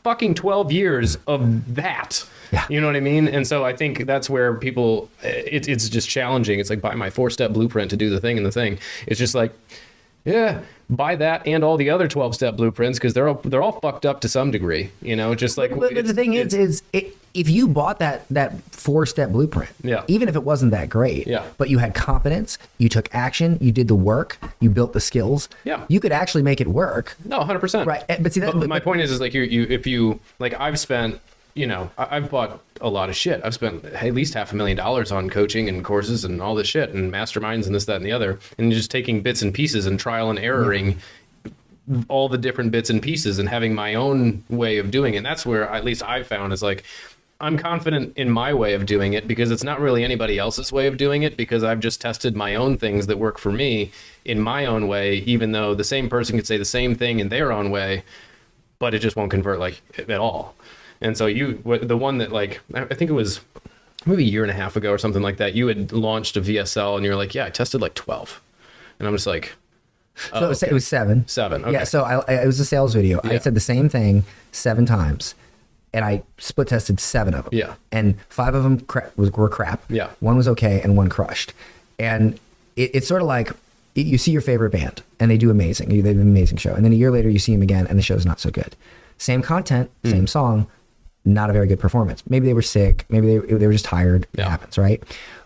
Fucking 12 years of that. Yeah. You know what I mean? And so I think that's where people, it, it's just challenging. It's like by my four step blueprint to do the thing and the thing. It's just like, yeah, buy that and all the other 12 step blueprints because they're all, they're all fucked up to some degree. You know, just like, But, but the thing is, is it, if you bought that that four step blueprint, Yeah. even if it wasn't that great, Yeah. but you had confidence, you took action, you did the work, you built the skills, Yeah. you could actually make it work. No, hundred percent. Right, eh, but see, that- But, but- my point is, is like you, you, if you like, I've spent, you know, I've bought a lot of shit. I've spent at least half a million dollars on coaching and courses and all this shit and masterminds and this, that, and the other, and just taking bits and pieces and trial and erroring all the different bits and pieces and having my own way of doing it. And that's where at least I've found is like. I'm confident in my way of doing it because it's not really anybody else's way of doing it because I've just tested my own things that work for me in my own way, even though the same person could say the same thing in their own way, but it just won't convert like at all. And so you, the one that like, I think it was maybe a year and a half ago or something like that, you had launched a VSL and you're like, yeah, I tested like 12. And I'm just like, So it was- it was seven. Seven, Yeah. So I, I, it was a sales video. I said the same thing seven times, and I split tested seven of them. Yeah. And five of them cra- was were crap. Yeah. One was okay, and one crushed. And it, it's sort of like you see your favorite band, and they do amazing. They do an amazing show, and then a year later you see them again, and the show's not so good. Same content, Hmm. same song, not a very good performance. Maybe they were sick. Maybe they, they were just tired. It happens, right?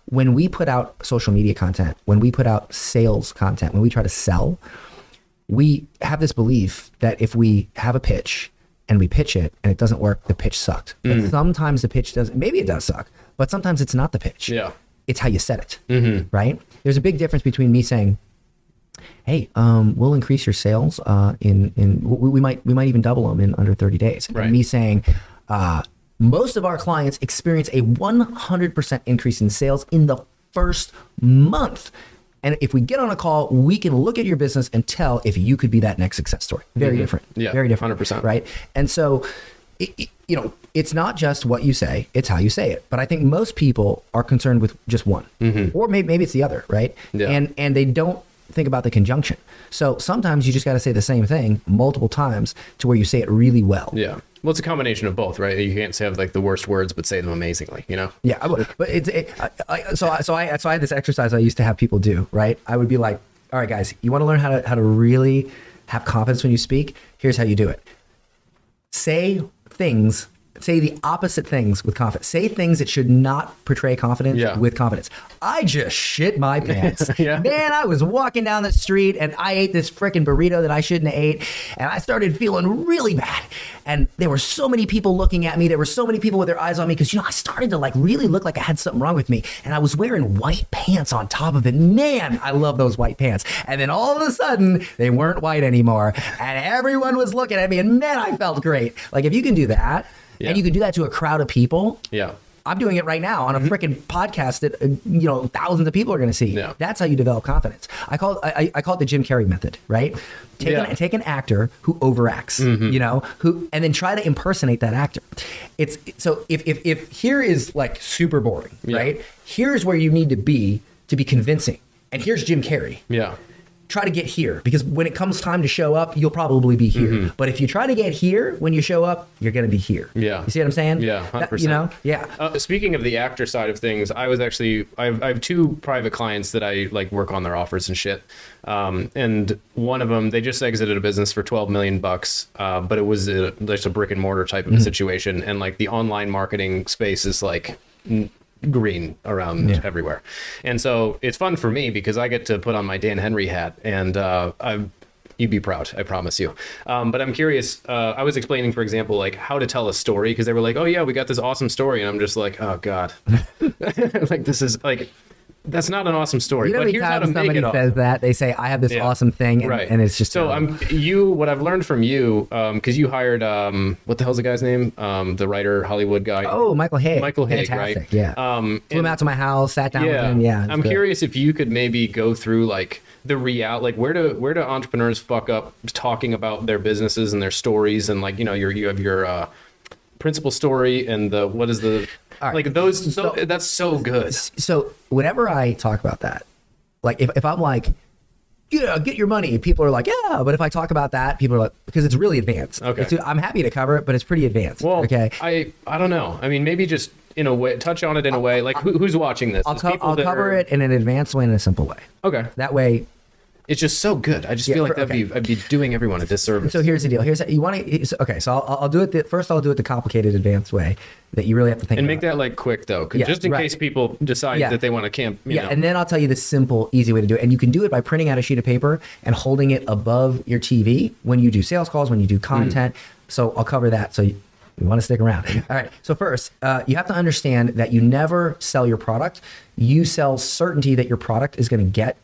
When we put out social media content, when we put out sales content, when we try to sell, we have this belief that if we have a pitch and we pitch it and it doesn't work, the pitch sucked. Mm. But sometimes the pitch doesn't, maybe it does suck, but sometimes it's not the pitch. Yeah. It's how you said it, right? There's a big difference between me saying, hey, um, we'll increase your sales uh, in in we, we might we might even double them in under 30 days. Right. And me saying, uh, most of our clients experience a 100% increase in sales in the first month. And if we get on a call, we can look at your business and tell if you could be that next success story. Very different. Mm-hmm. Yeah, very different. 100%. Right. And so, it, it- you know, it's not just what you say; it's how you say it. But I think most people are concerned with just one, or maybe maybe it's the other, right? Mm-hmm. Yeah. And and they don't think about the conjunction. So sometimes you just got to say the same thing multiple times to where you say it really well. Yeah. Well, it's a combination of both, right? You can't have like the worst words, but say them amazingly. You know. Yeah, but it's it, I, so so I so I had this exercise I used to have people do. Right, I would be like, "All right, guys, you want to learn how to how to really have confidence when you speak? Here's how you do it. Say things." Say the opposite things with confidence. Say things that should not portray confidence Yeah. with confidence. I just shit my [LAUGHS] pants. [LAUGHS] Yeah. Man, I was walking down the street and I ate this freaking burrito that I shouldn't have ate. And I started feeling really bad. And there were so many people looking at me. There were so many people with their eyes on me because, you know, I started to like really look like I had something wrong with me. And I was wearing white pants on top of it. Man, I love those white pants. And then all of a sudden, they weren't white anymore. And everyone was looking at me. And man, I felt great. Like if you can do that, Yeah. and you can do that to a crowd of people, Yeah. I'm doing it right now on a freaking podcast that uh, you know thousands of people are going to see. Yeah. That's how you develop confidence. I call it, I, I call it the Jim Carrey method, right? Take Yeah. an, take an actor who overacts, you know, who and then try to impersonate that actor. It's so if if if here is like super boring, Yeah. right? Here's where you need to be to be convincing, and here's Jim Carrey Yeah. Try to get here because when it comes time to show up, you'll probably be here. Mm-hmm. But if you try to get here when you show up, you're going to be here. Yeah. You see what I'm saying? Yeah, 100%. you know? Yeah. Uh, speaking of the actor side of things, I was actually I have, I have two private clients that I like work on their offers and shit. Um, and one of them, they just exited a business for 12 million bucks, uh, but it was a, just a brick and mortar type of Mm-hmm. a situation, and like the online marketing space is like. Green around Yeah. everywhere. And so it's fun for me because i get to put on my dan henry hat and uh, i'm you'd be proud i promise you. Um, but i'm curious uh, i was explaining for example like how to tell a story because they were like oh yeah we got this awesome story. And i'm just like oh god. [LAUGHS] Like this is like that's not an awesome story You know, but here's how to make somebody it awesome. says that, they say, I have this Yeah. awesome thing, and, right and it's just so i'm you what i've learned from you because you hired um what the hell's the guy's name um the writer hollywood guy Oh, Michael Hauge. michael Hauge, Fantastic. right Yeah. um Flew him out to my house, sat down with him. Yeah. I'm good. curious if you could maybe go through like the real like where do where do entrepreneurs fuck up talking about their businesses and their stories and like you know your you have your uh principal story and the what is the All right. like those so, that's so good So whenever I talk about that, like if, if I'm like, yeah, get your money, people are like, yeah. But if I talk about that, people are like, because it's really advanced. Okay. It's- I'm happy to cover it, but it's pretty advanced. well okay. i i don't know i mean maybe just in a way touch on it in a way like who, who's watching this I'll, co- I'll cover are- it in an advanced way in a simple way. okay That way, it's just so good i just Yeah, feel like that'd be i'd be doing everyone a disservice So here's the deal. Here's you want to. Okay, so I'll, I'll do it. The, first, I'll do it the complicated, advanced way that you really have to think. and about. make that like quick though, Yeah, just in right. case people decide Yeah. that they want to camp you Yeah, know. and then I'll tell you the simple, easy way to do it. And you can do it by printing out a sheet of paper and holding it above your TV when you do sales calls, when you do content. So I'll cover that. So you, you want to stick around. [LAUGHS] All right. So first, uh, you have to understand that you never sell your product. You sell certainty that your product is going to get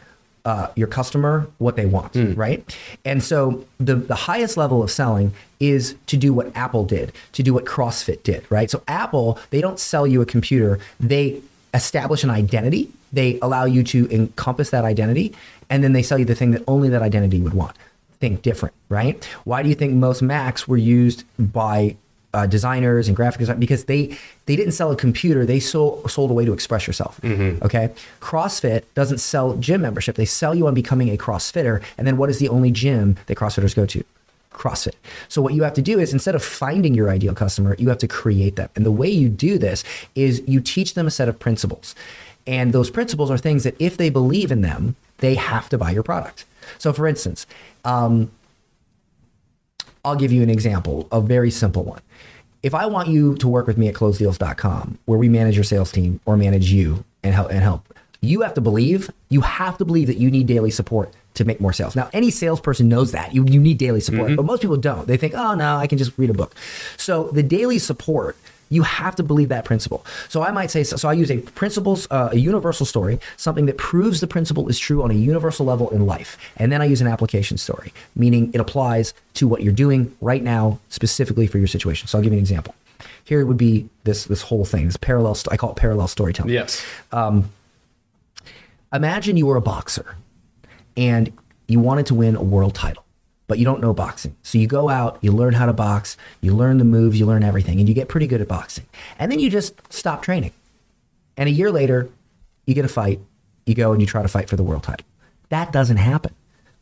uh, your customer what they want, right? And so the the highest level of selling is to do what Apple did, to do what CrossFit did, right? So Apple, they don't sell you a computer; they establish an identity. They allow you to encompass that identity, and then they sell you the thing that only that identity would want. Think different, right? Why do you think most Macs were used by uh, designers and graphic designers because they they didn't sell a computer they sold sold a way to express yourself okay crossfit doesn't sell gym membership they sell you on becoming a crossfitter and then what is the only gym that crossfitters go to CrossFit. So what you have to do is instead of finding your ideal customer, you have to create them. And the way you do this is you teach them a set of principles. And those principles are things that if they believe in them, they have to buy your product. So for instance, um, I'll give you an example, a very simple one. If I want you to work with me at closedeals.com, where we manage your sales team or manage you and help and help, you have to believe, you have to believe that you need daily support to make more sales. Now, any salesperson knows that. You, you need daily support, mm-hmm. but most people don't. They think, oh no, I can just read a book. So the daily support You have to believe that principle. So I might say, so, so I use a principles, uh, a universal story, something that proves the principle is true on a universal level in life. And then I use an application story, meaning it applies to what you're doing right now, specifically for your situation. So I'll give you an example. Here would be this this whole thing, this parallel. I call it parallel storytelling Yes. Um, imagine you were a boxer and you wanted to win a world title, but you don't know boxing. So you go out, you learn how to box, you learn the moves, you learn everything, and you get pretty good at boxing. And then you just stop training. And a year later, you get a fight, you go and you try to fight for the world title. That doesn't happen.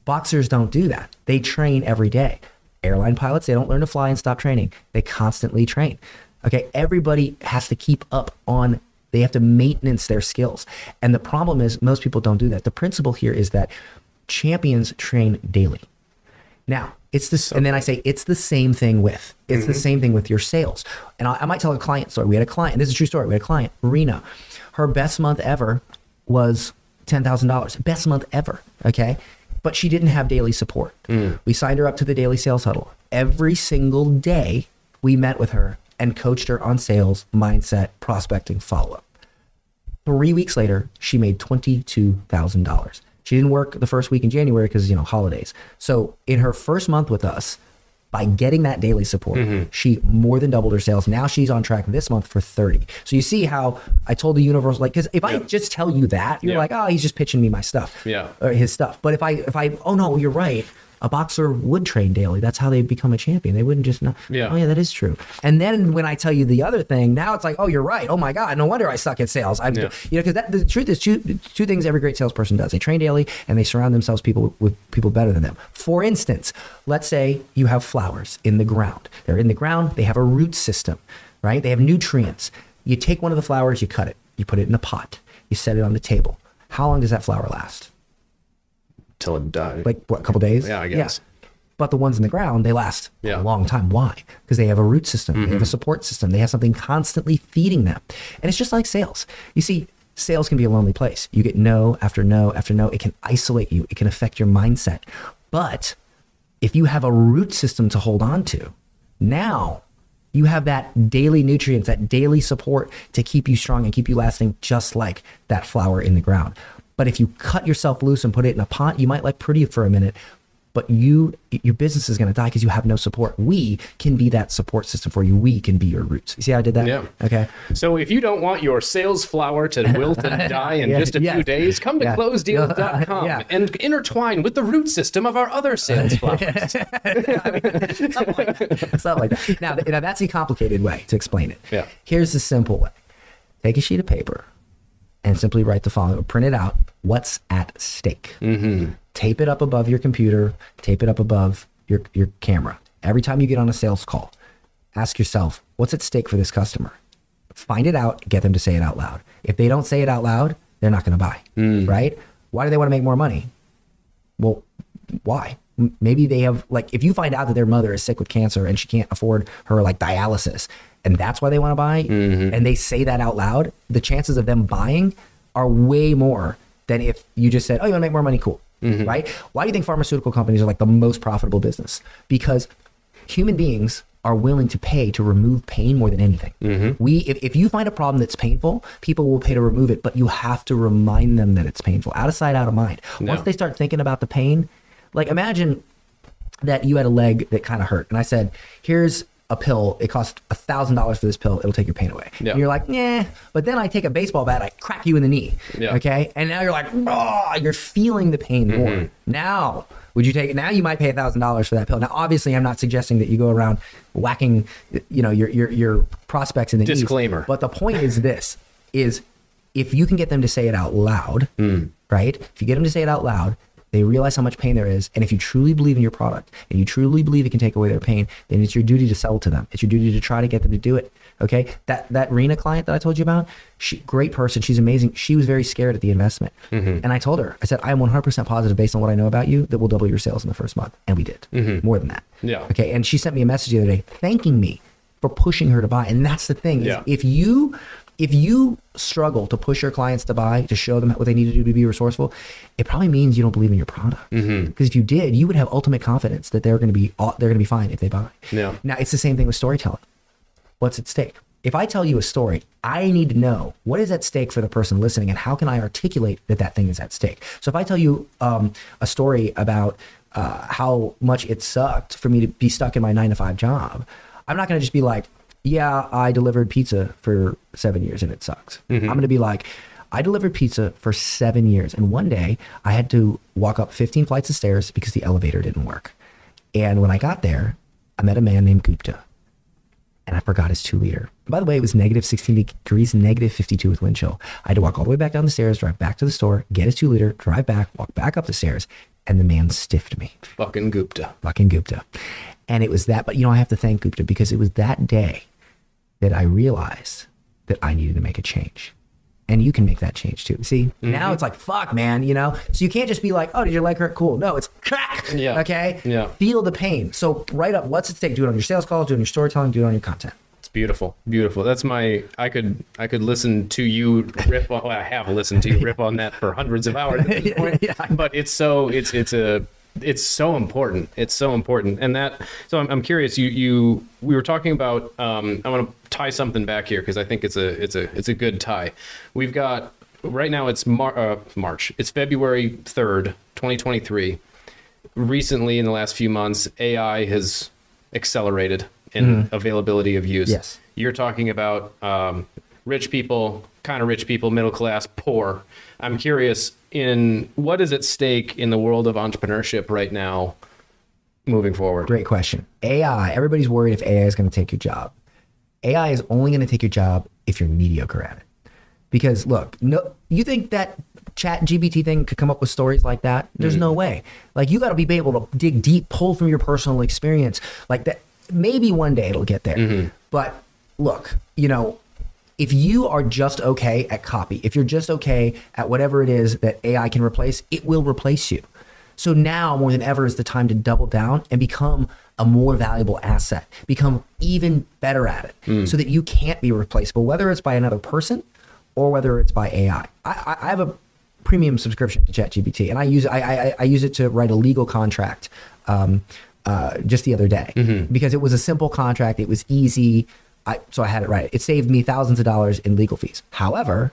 Boxers don't do that. They train every day. Airline pilots, they don't learn to fly and stop training. They constantly train. Okay, everybody has to keep up on they have to maintenance their skills. And the problem is most people don't do that. The principle here is that champions train daily. Now, it's this, and then I say it's the same thing with it's the mm-hmm. same thing with your sales. And I, I might tell a client story. We had a client. This is a true story. We had a client, Marina. Her best month ever was ten thousand dollars. Best month ever. Okay, but she didn't have daily support. Mm. We signed her up to the daily sales huddle every single day. We met with her and coached her on sales, mindset, prospecting, follow up. Three weeks later, she made twenty-two thousand dollars. She didn't work the first week in January because you know holidays. So in her first month with us, by getting that daily support, mm-hmm. she more than doubled her sales. Now she's on track this month for thirty. So you see how I told the universe, like, because if I just tell you that, you're Yeah. like, oh, he's just pitching me my stuff, Yeah. or his stuff. But if I, if I, oh no, you're right. A boxer would train daily. That's how they become a champion. They wouldn't just not. Yeah. Oh yeah, that is true. And then when I tell you the other thing, now it's like, oh, you're right. Oh my God, no wonder I suck at sales. I'm, Yeah. you know, because that the truth is two two things every great salesperson does. They train daily and they surround themselves people with people better than them. For instance, let's say you have flowers in the ground. They're in the ground. They have a root system, right? They have nutrients. You take one of the flowers, you cut it, you put it in a pot, you set it on the table. How long does that flower last? Till it died. Like what, a couple days? Yeah, I guess. But the ones in the ground, they last Yeah. Mm-hmm. a long time. Why? Because they have a root system, they have a support system, they have something constantly feeding them. And it's just like sales. You see, sales can be a lonely place. You get no after no after no. It can isolate you, it can affect your mindset. But if you have a root system to hold on to, now you have that daily nutrients, that daily support to keep you strong and keep you lasting, just like that flower in the ground. But if you cut yourself loose and put it in a pot, you might look pretty for a minute, but you your business is going to die because you have no support. We can be that support system for you. We can be your roots. You see how I did that? Yeah. Okay. So if you don't want your sales flower to wilt and [LAUGHS] die in Yeah, just a few days, come to Yeah. closedeals.com Yeah. and intertwine with the root system of our other sales [LAUGHS] flowers. [LAUGHS] Something like that. Something like that. Now, now that's a complicated way to explain it. Yeah. Here's the simple way. Take a sheet of paper and simply write the following. Print it out. What's at stake? Mm-hmm. Tape it up above your computer. Tape it up above your, your camera. Every time you get on a sales call, ask yourself, what's at stake for this customer? Find it out. Get them to say it out loud. If they don't say it out loud, they're not going to buy. Right? Why do they want to make more money? well why maybe they have like if you find out that their mother is sick with cancer and she can't afford her like dialysis and that's why they want to buy and they say that out loud the chances of them buying are way more than if you just said oh you want to make more money cool mm-hmm. right why do you think pharmaceutical companies are like the most profitable business because human beings are willing to pay to remove pain more than anything. Mm-hmm. We, if, if you find a problem that's painful, people will pay to remove it, but you have to remind them that it's painful. Out of sight, out of mind. Once they start thinking about the pain, like imagine that you had a leg that kind of hurt, and I said, "Here's a pill. It costs a thousand dollars for this pill. It'll take your pain away." Yeah. And you're like, "Yeah," but then I take a baseball bat, I crack you in the knee. Yeah. Okay, and now you're like, "Oh," you're feeling the pain Mm-hmm. more. Now, would you take it? Now you might pay a thousand dollars for that pill. Now, obviously, I'm not suggesting that you go around whacking, you know, your your your prospects in the knees. Disclaimer. But the point is this: is if you can get them to say it out loud, Hmm. right? If you get them to say it out loud, they realize how much pain there is. And if you truly believe in your product and you truly believe it can take away their pain, then it's your duty to sell to them. It's your duty to try to get them to do it. Okay. That that Rena client that I told you about, she great person. She's amazing. She was very scared at the investment. Mm-hmm. And I told her, I said, I am 100% positive based on what I know about you that we'll double your sales in the first month. And we did. More than that. Mm-hmm. Yeah. Okay. And she sent me a message the other day thanking me for pushing her to buy. And that's the thing. Yeah. If you if you struggle to push your clients to buy, to show them what they need to do to be resourceful, it probably means you don't believe in your product. Because Mm-hmm. if you did, you would have ultimate confidence that they're going to be they're going to be fine if they buy. Yeah. Now it's the same thing with storytelling. What's at stake? if I tell you a story, I need to know what is at stake for the person listening and how can I articulate that that thing is at stake. So if I tell you um, a story about uh, how much it sucked for me to be stuck in my nine to five job, I'm not going to just be like, yeah, I delivered pizza for seven years and it sucks. Mm-hmm. I'm going to be like, I delivered pizza for seven years. And one day I had to walk up 15 flights of stairs because the elevator didn't work. And when I got there, I met a man named Gupta and I forgot his two liter. By the way, it was negative 16 degrees, negative 52 with wind chill. I had to walk all the way back down the stairs, drive back to the store, get his two liter, drive back, walk back up the stairs, and the man stiffed me. Fucking Gupta. Fucking Gupta. And it was that, but you know, I have to thank Gupta because it was that day that I realized that I needed to make a change. And you can make that change too. See, mm-hmm. now it's like, fuck, man, you know? So you can't just be like, oh, did your leg hurt? Cool. No, it's crack. Yeah. Okay? Yeah. Feel the pain. So write up what's at stake. Do it on your sales calls, do it on your storytelling, do it on your content. It's beautiful, beautiful. That's my. I could, I could listen to you rip. On, well, I have listened to you rip on that for hundreds of hours at this [LAUGHS] point. Yeah. But it's so, it's, it's a, it's so important. It's so important, and that. So I'm, I'm curious. You, you, we were talking about. Um, I want to tie something back here because I think it's a, it's a, it's a good tie. We've got right now. It's Mar- uh, March. It's February third, 2023 recently in the last few months ai has accelerated in availability of use Yes. you're talking about um, rich people kind of rich people middle class poor i'm curious in what is at stake in the world of entrepreneurship right now moving forward Great question. AI, everybody's worried if AI is going to take your job. AI is only going to take your job if you're mediocre at it. Because look, no, you think that ChatGPT thing could come up with stories like that? There's mm-hmm. no way. Like you got to be able to dig deep, pull from your personal experience. Like that, maybe one day it'll get there. Mm-hmm. But look, you know, if you are just okay at copy, if you're just okay at whatever it is that AI can replace, it will replace you. So now more than ever is the time to double down and become a more valuable asset, become even better at it so that you can't be replaceable, whether it's by another person or whether it's by AI. I, I, have a premium subscription to ChatGPT and I use, I, I, I use it to write a legal contract um, uh, just the other day because it was a simple contract. It was easy. I, so I had it right. It saved me thousands of dollars in legal fees. However,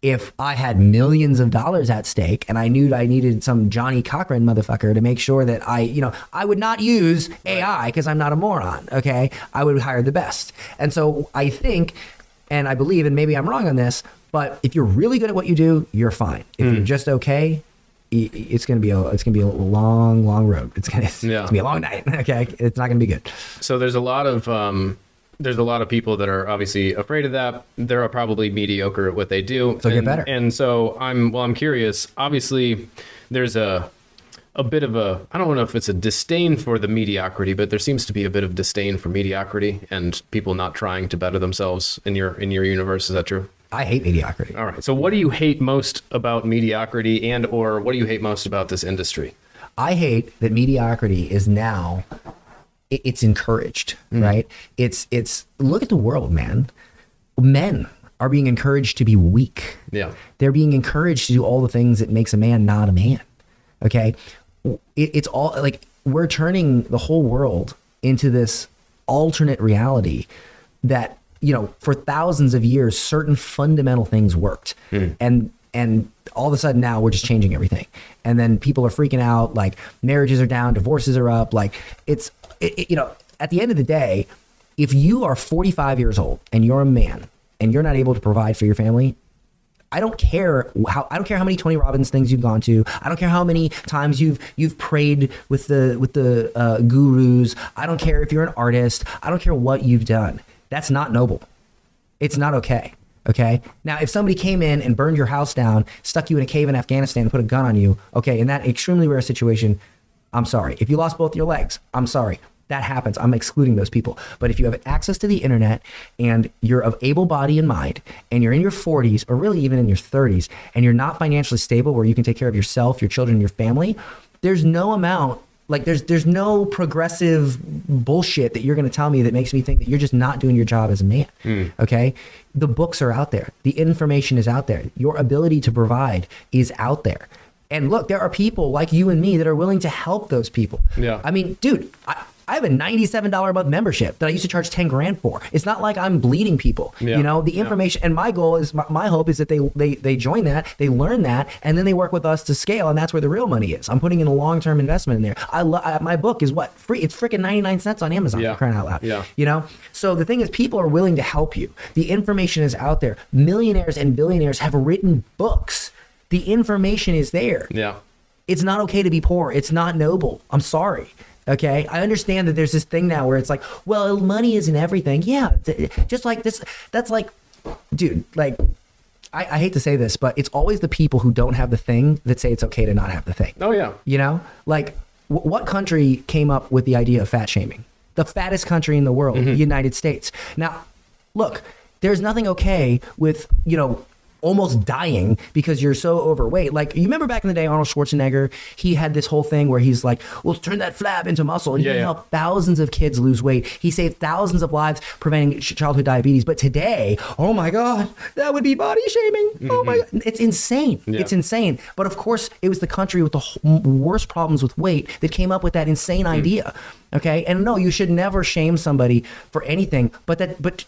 if I had millions of dollars at stake and I knew I needed some Johnnie Cochran motherfucker to make sure that I, you know, I would not use AI because I'm not a moron. Okay. I would hire the best. And so I think, and I believe, and maybe I'm wrong on this, but if you're really good at what you do, you're fine. If you're just okay, it's gonna be a it's gonna be a long, long road. It's gonna, it's Yeah. gonna be a long night. [LAUGHS] Okay, it's not gonna be good. so there's a lot of um, there's a lot of people that are obviously afraid of that. They're probably mediocre at what they do. So get better. And so I'm well. I'm curious. Obviously, there's a a bit of a I don't know if it's a disdain for the mediocrity, but there seems to be a bit of disdain for mediocrity and people not trying to better themselves in your in your universe. Is that true? I hate mediocrity. All right. So what do you hate most about mediocrity and or what do you hate most about this industry? I hate that mediocrity is now it- it's encouraged, mm-hmm. right? It's it's look at the world, man. Men are being encouraged to be weak. Yeah. They're being encouraged to do all the things that makes a man not a man. Okay? It, it's all like we're turning the whole world into this alternate reality that, you know, for thousands of years certain fundamental things worked. Hmm. And and all of a sudden now we're just changing everything. And then people are freaking out like marriages are down, divorces are up, like it's it, you know, at the end of the day, if you are 45 years old and you're a man and you're not able to provide for your family, I don't care how I don't care how many Tony Robbins things you've gone to. I don't care how many times you've you've prayed with the with the uh, gurus. I don't care if you're an artist. I don't care what you've done. That's not noble. It's not okay. Okay. Now, if somebody came in and burned your house down, stuck you in a cave in Afghanistan, and put a gun on you, okay, in that extremely rare situation, I'm sorry. If you lost both your legs, I'm sorry. That happens. I'm excluding those people. But if you have access to the internet and you're of able body and mind, and you're in your 40s or really even in your 30s, and you're not financially stable where you can take care of yourself, your children, your family, there's no amount like there's there's no progressive bullshit that you're going to tell me that makes me think that you're just not doing your job as a man hmm. okay the books are out there the information is out there your ability to provide is out there and look there are people like you and me that are willing to help those people Yeah. i mean dude I, I have a ninety-seven dollar a month membership that I used to charge ten grand for. It's not like I'm bleeding people. Yeah. You know, the Yeah. information and my goal is my, my hope is that they they they join that, they learn that, and then they work with us to scale, and that's where the real money is. I'm putting in a long-term investment in there. I love my book is what free. It's freaking ninety-nine cents on Amazon. Yeah. Crying out loud. Yeah. You know, so the thing is, people are willing to help you. The information is out there. Millionaires and billionaires have written books. The information is there. Yeah. It's not okay to be poor. It's not noble. I'm sorry. Okay. I understand that there's this thing now where it's like, well, money isn't everything. Yeah. Just like this. That's like, dude, like, I, I hate to say this, but it's always the people who don't have the thing that say it's okay to not have the thing. Oh yeah. You know, like w- what country came up with the idea of fat shaming? The fattest country in the world, Mm-hmm. the United States. Now, look, there's nothing okay with, you know, almost dying because you're so overweight. Like you remember back in the day, Arnold Schwarzenegger, he had this whole thing where he's like, "Well, turn that flab into muscle," and Yeah, he yeah. helped thousands of kids lose weight. He saved thousands of lives, preventing childhood diabetes. But today, oh my God, that would be body shaming. Oh my, God. it's insane. Mm-hmm. Yeah. It's insane. But of course, it was the country with the worst problems with weight that came up with that insane Mm. idea. Okay, and no, you should never shame somebody for anything. But that, but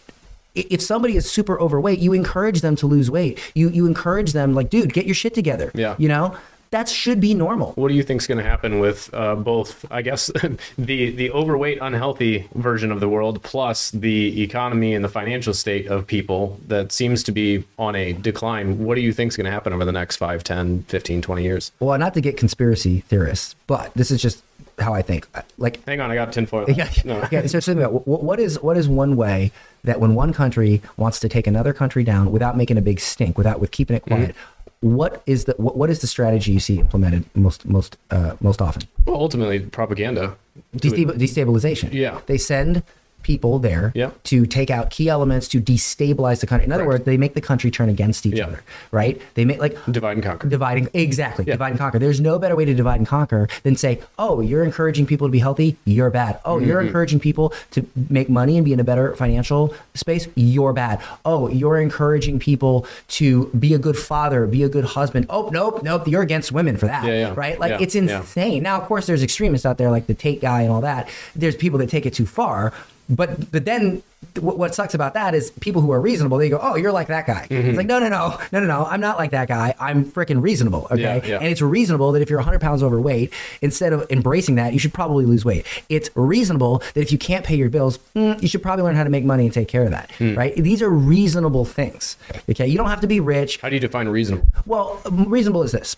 if somebody is super overweight, you encourage them to lose weight. You you encourage them like, dude, get your shit together. Yeah. you know that should be normal. What do you think is going to happen with uh, both? I guess [LAUGHS] the the overweight, unhealthy version of the world, plus the economy and the financial state of people that seems to be on a decline. What do you think is going to happen over the next 5, 10, 15, 20 years? Well, not to get conspiracy theorists, but this is just how I think. Like Hang on, I got tinfoil. [LAUGHS] Yeah, No. yeah. So think about what, is what is one way that when one country wants to take another country down without making a big stink, without with keeping it quiet, what is the what, what is the strategy you see implemented most most uh, most often? Well, ultimately, propaganda. To- Desta- destabilization. Yeah. They send people there to take out key elements to destabilize the country. In other Correct. words, they make the country turn against each other, right? They make like divide and conquer. dividing exactly divide and conquer there's no better way to divide and conquer than say oh you're encouraging people to be healthy you're bad oh you're Mm-hmm. encouraging people to make money and be in a better financial space you're bad oh you're encouraging people to be a good father be a good husband oh nope nope you're against women for that Yeah, yeah. right like Yeah, it's insane now of course there's extremists out there like the tate guy and all that there's people that take it too far but but then what, what sucks about that is people who are reasonable they go oh you're like that guy Mm-hmm. it's like no no no no no no i'm not like that guy i'm freaking reasonable okay Yeah, yeah. and it's reasonable that if you're 100 pounds overweight instead of embracing that you should probably lose weight it's reasonable that if you can't pay your bills mm, you should probably learn how to make money and take care of that Hmm. right these are reasonable things okay you don't have to be rich How do you define reasonable? well, reasonable is this.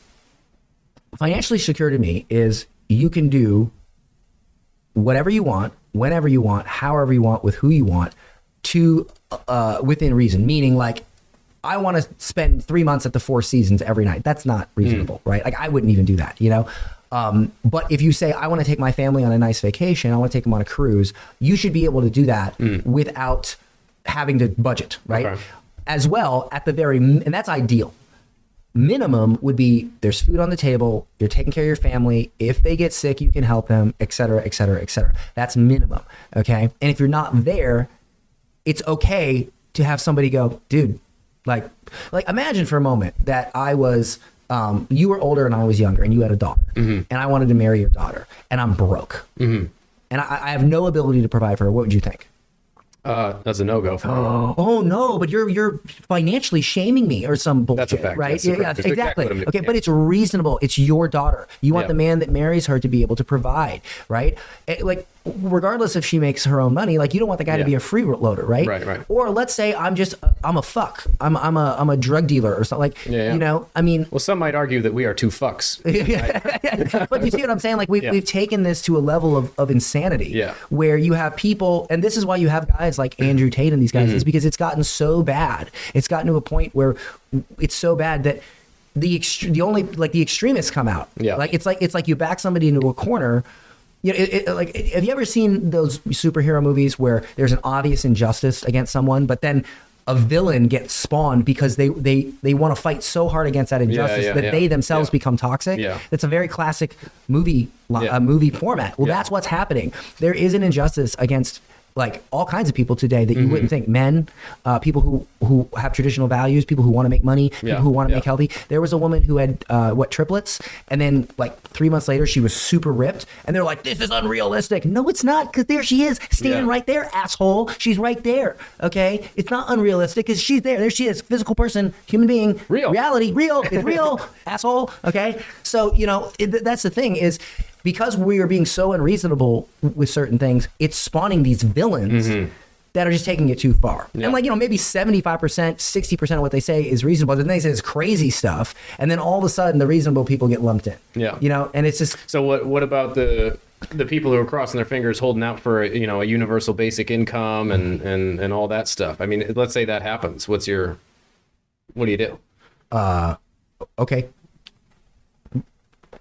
Financially secure to me is you can do whatever you want, whenever you want, however you want, with who you want, to uh, within reason. Meaning, like, I want to spend three months at the Four Seasons every night. That's not reasonable, right? Like, I wouldn't even do that, you know. Um, but if you say I want to take my family on a nice vacation, I want to take them on a cruise, you should be able to do that without having to budget, right? Okay. As well, at the very, and that's ideal minimum would be there's food on the table you're taking care of your family if they get sick you can help them et cetera et cetera et cetera. That's minimum okay? And if you're not there it's okay to have somebody go dude like like imagine for a moment that i was um, you were older and i was younger and you had a daughter and i wanted to marry your daughter and i'm broke. And I, I have no ability to provide for her. What would you think Uh, that's a no go for me. [GASPS] Oh no, but you're you're financially shaming me or some bullshit, That's a fact. right? Yeah, yeah, exactly. Okay, but it's reasonable. It's your daughter. You want Yeah. the man that marries her to be able to provide, right? Eh, Like regardless if she makes her own money, like you don't want the guy to be a freeloader, right? Right, right. Or let's say I'm just I'm a fuck. I'm I'm a I'm a drug dealer or something like Yeah, yeah. you know. I mean, Well, some might argue that we are two fucks. [LAUGHS] but you see what I'm saying? Like we've, Yeah. we've taken this to a level of, of insanity Yeah. where you have people, and this is why you have guys like Andrew Tate and these Mm-hmm. guys, is because it's gotten so bad. It's gotten to a point where it's so bad that the ext- the only like the extremists come out. Yeah. Like it's like it's like you back somebody into a corner. You know, it, it, like have you ever seen those superhero movies where there's an obvious injustice against someone, but then a villain gets spawned because they they they want to fight so hard against that injustice yeah, that yeah. they themselves Yeah. become toxic. Yeah. It's a very classic movie Yeah. uh, movie format. Well, Yeah. that's what's happening. There is an injustice against like all kinds of people today that you wouldn't think men, uh, people who who have traditional values, people who want to make money, people Yeah, who want to yeah. make healthy. There was a woman who had uh, what triplets, and then like three months later, she was super ripped, and they're like, "This is unrealistic." No, it's not, because there she is, standing Yeah. right there, asshole. She's right there. Okay, it's not unrealistic because she's there. There she is, physical person, human being, Real. reality, real. It's real, [LAUGHS] asshole. Okay, so you know it, that's the thing is because we are being so unreasonable with certain things, it's spawning these villains. That are just taking it too far. Yeah. And like, you know, maybe 75%, 60% of what they say is reasonable. Then they say it's crazy stuff. And then all of a sudden the reasonable people get lumped in. Yeah. You know, and it's just So what what about the the people who are crossing their fingers, holding out for you know a universal basic income and and and all that stuff? I mean, let's say that happens. What's your what do you do? Uh okay.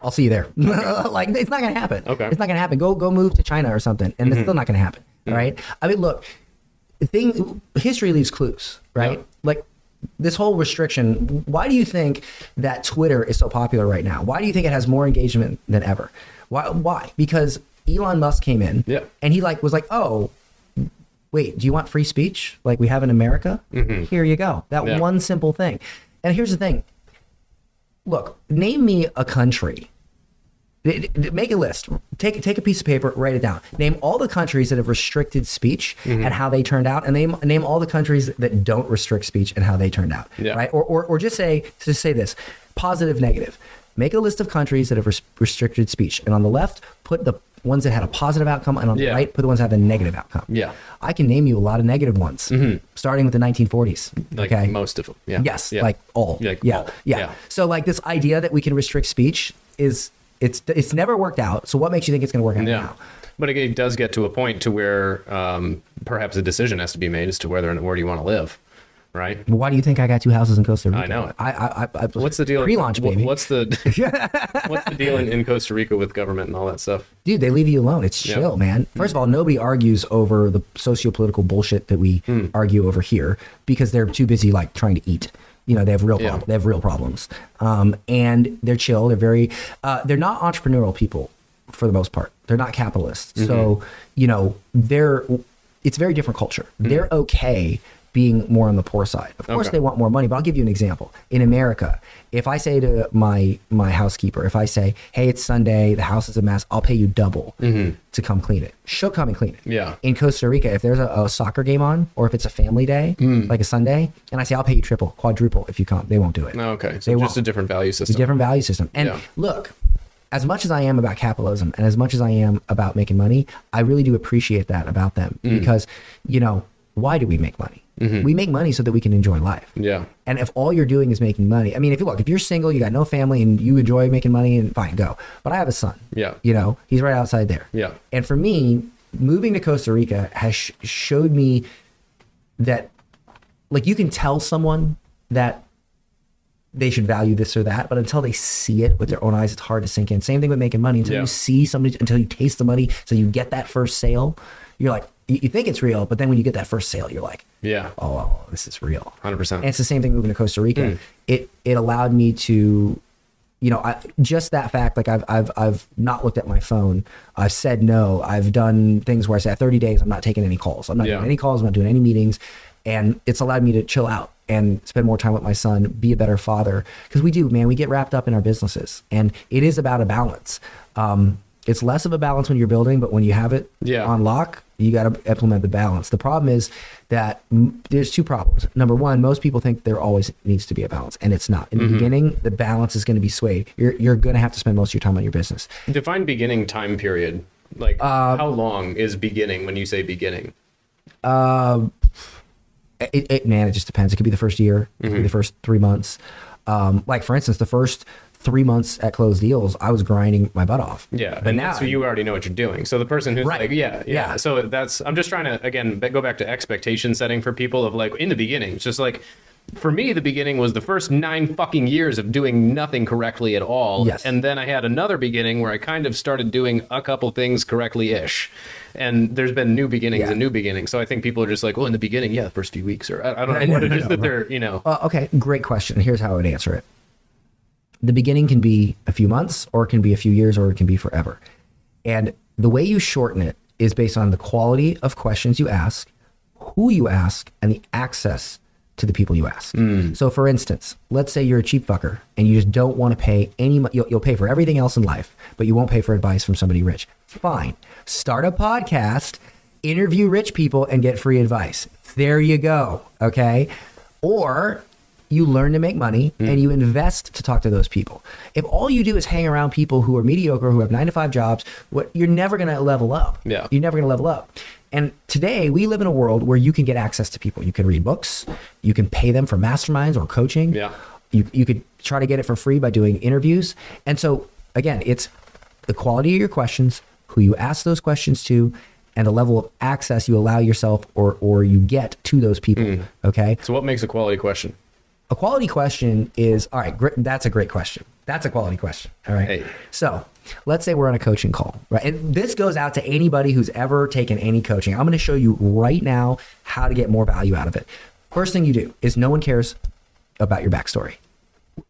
I'll see you there. [LAUGHS] like it's not gonna happen. Okay. It's not gonna happen. Go go move to China or something, and it's mm-hmm. still not gonna happen. All right. I mean, look, the thing history leaves clues, right? Yeah. Like this whole restriction. Why do you think that Twitter is so popular right now? Why do you think it has more engagement than ever? Why? Why? Because Elon Musk came in, Yeah. and he like was like, oh. Wait, do you want free speech like we have in America? Mm-hmm. Here you go. That Yeah. one simple thing. And here's the thing look, name me a country. Make a list. Take take a piece of paper, write it down. Name all the countries that have restricted speech Mm-hmm. and how they turned out, and name name all the countries that don't restrict speech and how they turned out. Yeah. Right? Or, or or just say just say this: positive, negative. Make a list of countries that have res- restricted speech, and on the left, put the ones that had a positive outcome, and on the right, put the ones that have a negative outcome. Yeah. I can name you a lot of negative ones, starting with the 1940s. Like okay, most of them. Yeah. Yes, Yeah. like all. Like yeah, all. yeah, Yeah. So like this idea that we can restrict speech is it's it's never worked out. So what makes you think it's going to work out Yeah. now? But it, does get to a point to where um, perhaps a decision has to be made as to whether and where do you want to live, right? Why do you think I got two houses in Costa Rica? I know it. I, I, I, What's the deal? Pre-launch, baby. What's the [LAUGHS] what's the deal in, in Costa Rica with government and all that stuff? Dude, they leave you alone. It's chill, man. First of all, nobody argues over the socio-political bullshit that we Hmm. argue over here because they're too busy like trying to eat. You know, they have real Yeah. they have real problems, um, and they're chill. They're very uh, they're not entrepreneurial people for the most part. They're not capitalists. Mm-hmm. So you know, they're it's a very different culture. They're okay being more on the poor side. Of course, Okay. they want more money, but I'll give you an example. In America, if I say to my my housekeeper, if I say, "Hey, it's Sunday, the house is a mess," I'll pay you double to come clean it. She'll come and clean it. Mm-hmm. Yeah. In Costa Rica, if there's a, a soccer game on, or if it's a family day, Mm. like a Sunday, and I say I'll pay you triple, quadruple if you come, they won't do it. Okay, They so just won't. a different value system. It's a different value system. And Yeah. look, as much as I am about capitalism and as much as I am about making money, I really do appreciate that about them Mm. because, you know, why do we make money? Mm-hmm. We make money so that we can enjoy life. Yeah. And if all you're doing is making money, I mean, if you look, if you're single, you got no family, and you enjoy making money, and fine, go. But I have a son. Yeah. You know, he's right outside there. Yeah. And for me, moving to Costa Rica has sh- showed me that, like, you can tell someone that they should value this or that, but until they see it with their own eyes, it's hard to sink in. Same thing with making money. Until Yeah. you see somebody, until you taste the money, so you get that first sale, you're like, you, you think it's real, but then when you get that first sale, you're like, Yeah. oh, this is real. 100%. And it's the same thing moving to Costa Rica. Mm. It it allowed me to, you know, I, just that fact. Like I've I've I've not looked at my phone. I've said no. I've done things where I said 30 days. I'm not taking any calls. I'm not Yeah. doing any calls. I'm not doing any meetings. And it's allowed me to chill out and spend more time with my son, be a better father. Because we do, man. We get wrapped up in our businesses, and it is about a balance. Um, it's less of a balance when you're building, but when you have it Yeah. on lock, you got to implement the balance. The problem is that mm, there's two problems. Number one, most people think there always needs to be a balance, and it's not. In the beginning, the balance is going to be swayed. You're you're going to have to spend most of your time on your business. Define beginning time period. Like Uh, how long is beginning when you say beginning? It, it man, it just depends. It could be the first year, it could be the first three months. Um, like for instance, the first three months at Close Deals, I was grinding my butt off. Yeah, but and now so you already know what you're doing. So the person who's Right. like, yeah, yeah, Yeah. So that's I'm just trying to again go back to expectation setting for people of like in the beginning. It's just like for me, the beginning was the first nine fucking years of doing nothing correctly at all. Yes. And then I had another beginning where I kind of started doing a couple things correctly ish. And there's been new beginnings Yeah. and new beginnings. So I think people are just like, well, in the beginning, yeah, the first few weeks, or I, I don't know [LAUGHS] No, what it is that they're, you know, Uh, okay, great question. Here's how I would answer it. The beginning can be a few months, or it can be a few years, or it can be forever. And the way you shorten it is based on the quality of questions you ask, who you ask, and the access to the people you ask. Hmm. So, for instance, let's say you're a cheap fucker and you just don't want to pay any. You'll, you'll pay for everything else in life, but you won't pay for advice from somebody rich. Fine, start a podcast, interview rich people, and get free advice. There you go. Okay, or you learn to make money hmm. and you invest to talk to those people. If all you do is hang around people who are mediocre, who have nine to five jobs, what you're never going to level up. Yeah. You're never going to level up. And today we live in a world where you can get access to people. You can read books, you can pay them for masterminds or coaching. Yeah. You, you could try to get it for free by doing interviews. And so, again, it's the quality of your questions, who you ask those questions to, and the level of access you allow yourself or, or you get to those people. Hmm. Okay. So, what makes a quality question? A quality question is all right. Great, that's a great question. That's a quality question. All right. Hey. So let's say we're on a coaching call, right? And this goes out to anybody who's ever taken any coaching. I'm going to show you right now how to get more value out of it. First thing you do is no one cares about your backstory.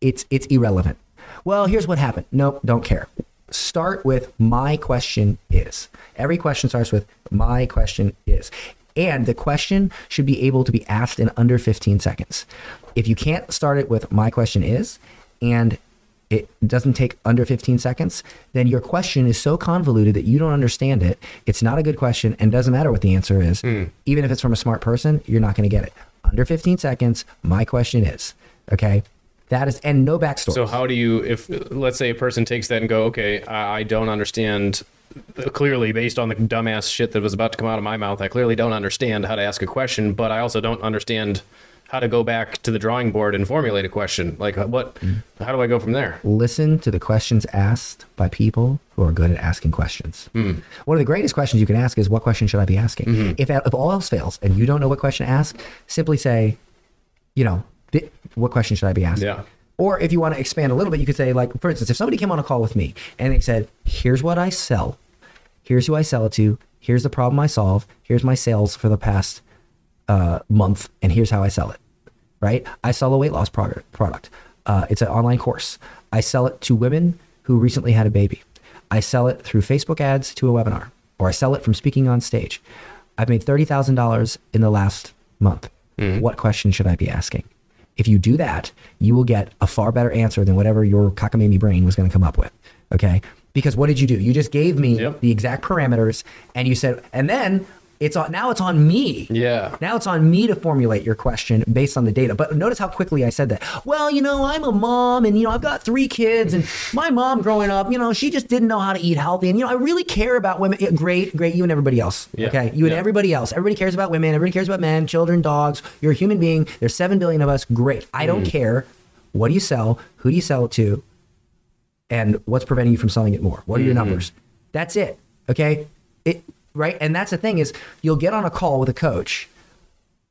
It's it's irrelevant. Well, here's what happened. Nope, don't care. Start with my question is. Every question starts with my question is. And the question should be able to be asked in under 15 seconds. If you can't start it with my question is and it doesn't take under 15 seconds, then your question is so convoluted that you don't understand it. It's not a good question and doesn't matter what the answer is. Hmm. Even if it's from a smart person, you're not going to get it. Under 15 seconds, my question is. Okay. That is, and no backstory. So, how do you, if let's say a person takes that and go, okay, I, I don't understand. Uh, clearly, based on the dumbass shit that was about to come out of my mouth, I clearly don't understand how to ask a question, but I also don't understand how to go back to the drawing board and formulate a question. Like, what? Mm. How do I go from there? listen to the questions asked by people who are good at asking questions. Hmm. One of the greatest questions you can ask is, What question should I be asking? Hmm. If, uh, if all else fails and you don't know what question to ask, simply say, You know, "Thi- what question should I be asking? Yeah. Or if you want to expand a little bit, you could say, like, for instance, if somebody came on a call with me and they said, Here's what I sell, here's who I sell it to, here's the problem I solve, here's my sales for the past uh, month, and here's how I sell it. Right? I sell a weight loss product. Product. Uh, it's an online course. I sell it to women who recently had a baby. I sell it through Facebook ads to a webinar, or I sell it from speaking on stage. I've made thirty thousand dollars in the last month. What question should I be asking? If you do that, you will get a far better answer than whatever your cockamamie brain was going to come up with. Okay? Because what did you do? You just gave me Yep. the exact parameters, and you said, and then it's on. Now it's on me. Yeah. Now it's on me to formulate your question based on the data. But notice how quickly I said that. Well, you know, I'm a mom and, you know, I've got three kids and [LAUGHS] my mom growing up, you know, she just didn't know how to eat healthy. And, you know, I really care about women. Yeah, Great, great. You and everybody else. Yeah. Okay. You and Yeah. everybody else. Everybody cares about women. Everybody cares about men, children, dogs. You're a human being. There's 7 billion of us. Great. I Mm. don't care. What do you sell? Who do you sell it to? and what's preventing you from selling it more? What are your numbers? That's it. Okay. It right. And that's the thing is you'll get on a call with a coach.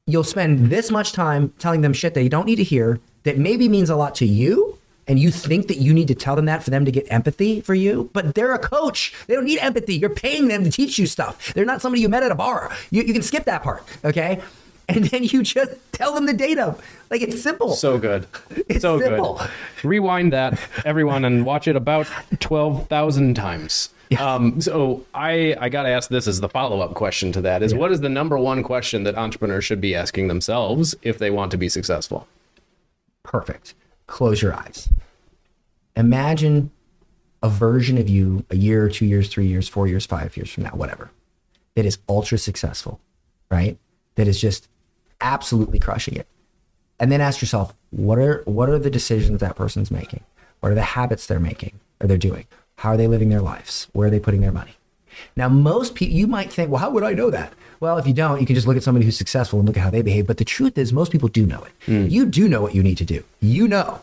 You'll spend this much time telling them shit they don't need to hear that maybe means a lot to you. And you think that you need to tell them that for them to get empathy for you, but they're a coach. They don't need empathy. You're paying them to teach you stuff. They're not somebody you met at a bar. You, you can skip that part, okay? And then you just tell them the data. Like it's simple. So good. [LAUGHS] It's so simple. good. Rewind that, everyone, and watch it about 12,000 times. Um, so I, I got to ask this as the follow-up question to that is what is the number one question that entrepreneurs should be asking themselves if they want to be successful? Perfect. Close your eyes. Imagine a version of you a year, two years, three years, four years, five years from now, whatever, that is ultra successful, right? That is just absolutely crushing it. And then ask yourself, what are what are the decisions that person's making? What are the habits they're making or they're doing? How are they living their lives? Where are they putting their money? Now, most people, you might think, well, how would I know that? Well, if you don't, you can just look at somebody who's successful and look at how they behave. But the truth is, most people do know it. Hmm. You do know what you need to do. You know.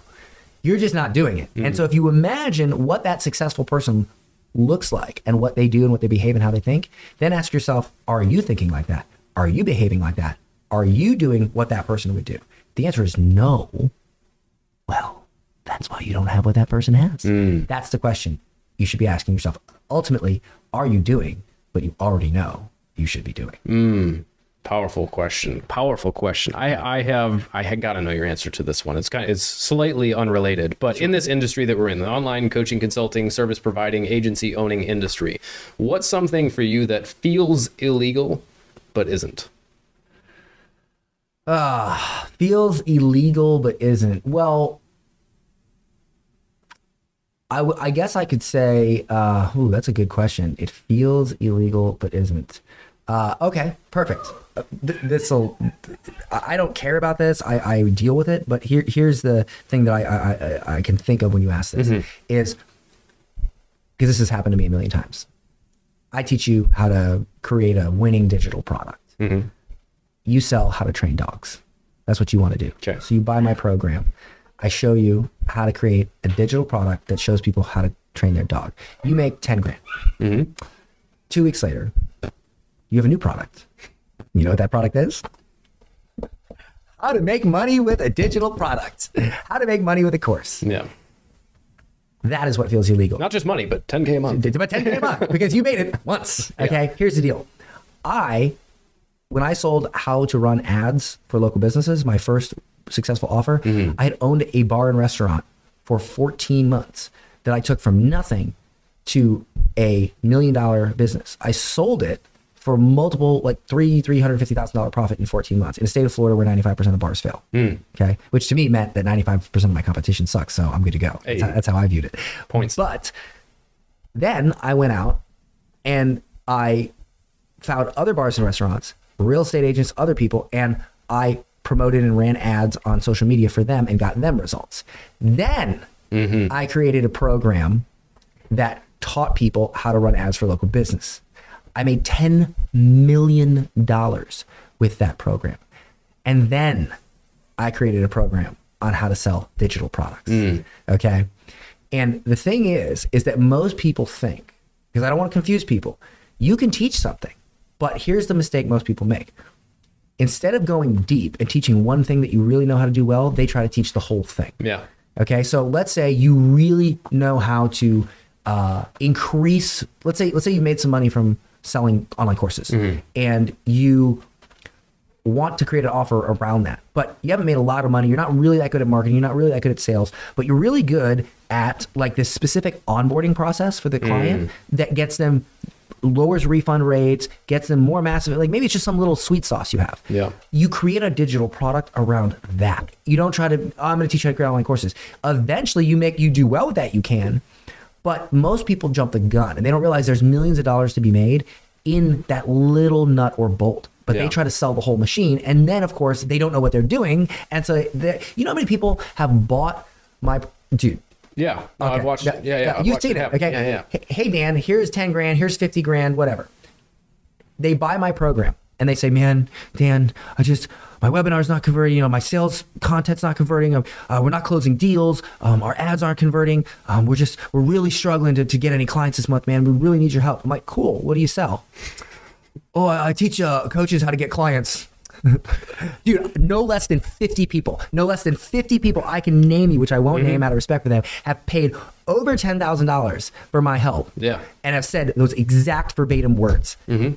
You're just not doing it. And hmm. so, if you imagine what that successful person looks like and what they do and what they behave and how they think, then ask yourself, are you thinking like that? Are you behaving like that? Are you doing what that person would do? The answer is no. Well, that's why you don't have what that person has. Hmm. That's the question you should be asking yourself. Ultimately, are you doing what you already know you should be doing? Mm, Powerful question. Powerful question. I, I have I had got to know your answer to this one. It's kind of, it's slightly unrelated, but in this industry that we're in, the online coaching, consulting, service providing, agency owning industry, what's something for you that feels illegal but isn't? Ah, uh, feels illegal but isn't. Well, I, w- I guess I could say, uh, ooh, that's a good question. It feels illegal but isn't. Uh, okay, perfect. Uh, th- this will. I I don't care about this. I, I deal with it. But here, here's the thing that I, I, I, I can think of when you ask this is because this has happened to me a million times. I teach you how to create a winning digital product you sell how to train dogs. That's what you want to do. Okay. So you buy my program. I show you how to create a digital product that shows people how to train their dog. You make 10 grand. Mm-hmm. Two weeks later, you have a new product. You know what that product is? How to make money with a digital product. How to make money with a course. Yeah. That is what feels illegal. Not just money, but 10K a month. About 10 a month because you made it once. Okay. Here's the deal. I, when I sold how to run ads for local businesses, my first successful offer, mm-hmm. I had owned a bar and restaurant for 14 months that I took from nothing to a million dollar business. I sold it for multiple, like three, three hundred fifty thousand dollar profit in fourteen months in the state of Florida, where ninety five percent of bars fail. Mm. Okay, which to me meant that ninety five percent of my competition sucks, so I'm good to go. That's, how, that's how I viewed it. Points. But then I went out and I found other bars and restaurants, real estate agents, other people, and I promoted and ran ads on social media for them and got them results. Then mm-hmm. I created a program that taught people how to run ads for local business. I made $10 million with that program. And then I created a program on how to sell digital products. Mm. Okay. And the thing is, is that most people think, because I don't want to confuse people, you can teach something. But here's the mistake most people make. Instead of going deep and teaching one thing that you really know how to do well, they try to teach the whole thing. Yeah. Okay, so let's say you really know how to uh, increase. Let's say let's say you've made some money from selling online courses, and you want to create an offer around that, but you haven't made a lot of money. You're not really that good at marketing. You're not really that good at sales, but you're really good at like this specific onboarding process for the client that gets them lowers refund rates, gets them more massive. Like maybe it's just some little sweet sauce you have. Yeah. You create a digital product around that. You don't try to. Oh, I'm going to teach you how to create online courses. Eventually, you make you do well with that. You can, but most people jump the gun and they don't realize there's millions of dollars to be made in that little nut or bolt. But Yeah. they try to sell the whole machine, and then of course they don't know what they're doing, and so you know how many people have bought my dude. Yeah. No, I've Okay. watched it. Yeah. Yeah. I've You've seen it. happen. Okay. Yeah. Yeah. Hey- Dan, here's 10 grand, here's 50 grand, whatever. They buy my program and they say, man, Dan, I just, my webinar's not converting. You know, my sales content's not converting. Um, uh, we're not closing deals. Um, our ads aren't converting. Um, we're just, we're really struggling to, to get any clients this month, man. We really need your help. I'm like, cool. What do you sell? Oh, I I teach uh, coaches how to get clients. [LAUGHS] Dude, no less than 50 people, no less than 50 people I can name you, which I won't name mm-hmm. out of respect for them, have paid over $10,000 for my help. Yeah. And have said those exact verbatim words. Mm-hmm.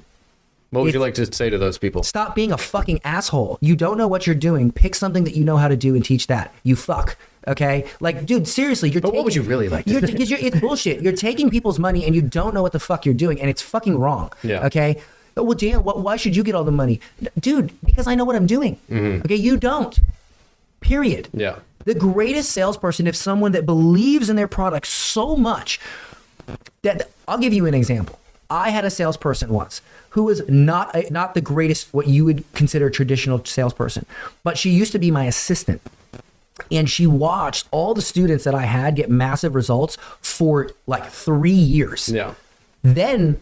What would you like to say to those people? Stop being a fucking asshole. You don't know what you're doing. Pick something that you know how to do and teach that. You fuck. Okay? Like, dude, seriously, you're But what would you really like to You're, because you're, it's bullshit. You're taking people's money and you don't know what the fuck you're doing, and it's fucking wrong. Yeah. Okay? Oh, well, Dan, why should you get all the money? Dude, because I know what I'm doing. Okay? You don't. Period. Mm-hmm. Yeah. The greatest salesperson is someone that believes in their product so much that I'll give you an example. I had a salesperson once who was not a, not the greatest what you would consider a traditional salesperson, but she used to be my assistant. And she watched all the students that I had get massive results for like 3 years Yeah. then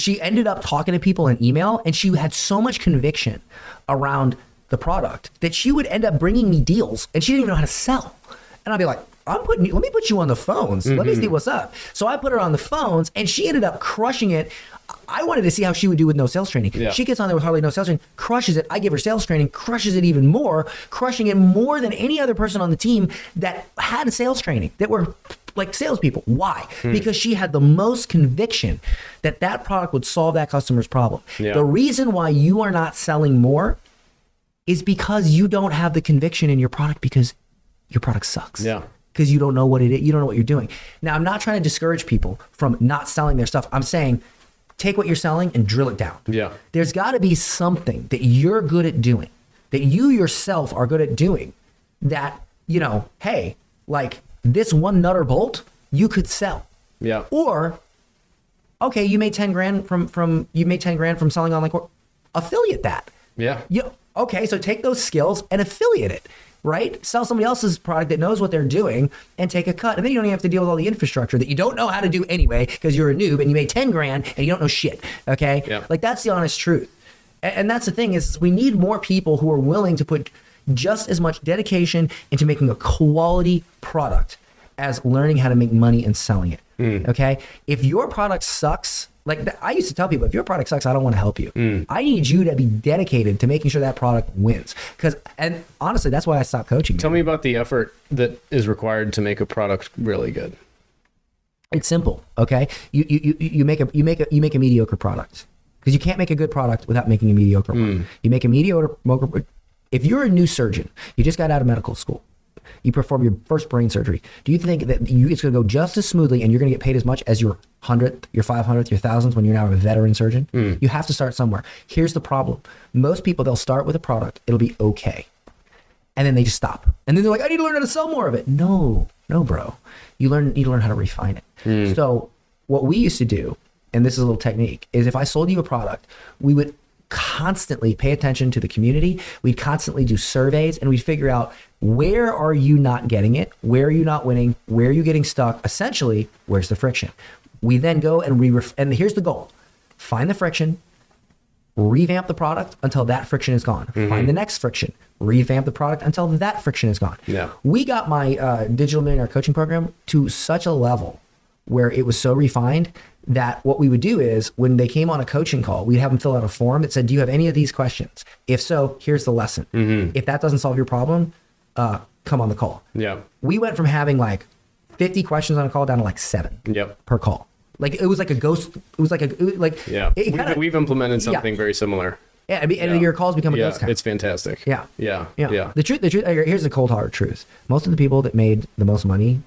she ended up talking to people in email and she had so much conviction around the product that she would end up bringing me deals and she didn't even know how to sell. And i'd be like i'm putting you let me put you on the phones. Let me mm-hmm. see what's up. So i put her on the phones and she ended up crushing it. I wanted to see how she would do with no sales training. Yeah. she gets on there with hardly no sales training crushes it. I give her sales training crushes it even more crushing it more than any other person on the team that had sales training that were like salespeople. Why? Hmm. Because she had the most conviction that that product would solve that customer's problem. Yeah. The reason why you are not selling more is because you don't have the conviction in your product because your product sucks. Yeah. Because you don't know what it is, you don't know what you're doing. Now, I'm not trying to discourage people from not selling their stuff. I'm saying take what you're selling and drill it down. Yeah. There's got to be something that you're good at doing, that you yourself are good at doing, that, you know, hey, like this one nutter bolt, you could sell. Yeah. Or, okay, you made 10 grand from, from, you made 10 grand from selling online course. Affiliate that. Yeah. You, okay, so take those skills and affiliate it, right? Sell somebody else's product that knows what they're doing and take a cut. And then you don't even have to deal with all the infrastructure that you don't know how to do anyway because you're a noob and you made 10 grand and you don't know shit. Okay? Yeah. Like that's the honest truth. A- And that's the thing is we need more people who are willing to put just as much dedication into making a quality product as learning how to make money and selling it. Hmm. Okay? If your product sucks, like I used to tell people, if your product sucks, I don't want to help you. Hmm. I need you to be dedicated to making sure that product wins. Because, and honestly, that's why I stopped coaching. Tell me about the effort that is required to make a product really good. It's simple, okay? You you, you, you make a you make a you make a mediocre product because you can't make a good product without making a mediocre one. Hmm. You make a mediocre. If you're a new surgeon, you just got out of medical school, you perform your first brain surgery. Do you think that you it's going to go just as smoothly and you're going to get paid as much as your hundredth, your five hundredth, your thousandth when you're now a veteran surgeon? Hmm. You have to start somewhere. Here's the problem: most people they'll start with a product, it'll be okay and then they just stop. And then they're like, I need to learn how to sell more of it. No, no, bro. You learn you to learn how to refine it. Hmm. So what we used to do, and this is a little technique, is if I sold you a product, we would constantly pay attention to the community. We'd constantly do surveys and we'd figure out where are you not getting it? Where are you not winning? Where are you getting stuck? Essentially, where's the friction? We then go and we ref- and here's the goal. Find the friction, revamp the product until that friction is gone. Find the next friction, revamp the product until that friction is gone. Yeah. We got my uh, digital millionaire coaching program to such a level where it was so refined that what we would do is when they came on a coaching call, we'd have them fill out a form that said, Do you have any of these questions? If so, here's the lesson. If that doesn't solve your problem, uh, come on the call. Yeah. We went from having like 50 questions on a call down to like seven Yep. per call. Like it was like a ghost. It was like a like Yeah. It, it we've, kinda- we've implemented something very similar. yeah, I mean, and Yeah. your calls become a Yeah. ghost town. It's fantastic. Yeah. Yeah. Yeah. Yeah. The truth, the truth, here's the cold hard truth. Most of the people that made the most money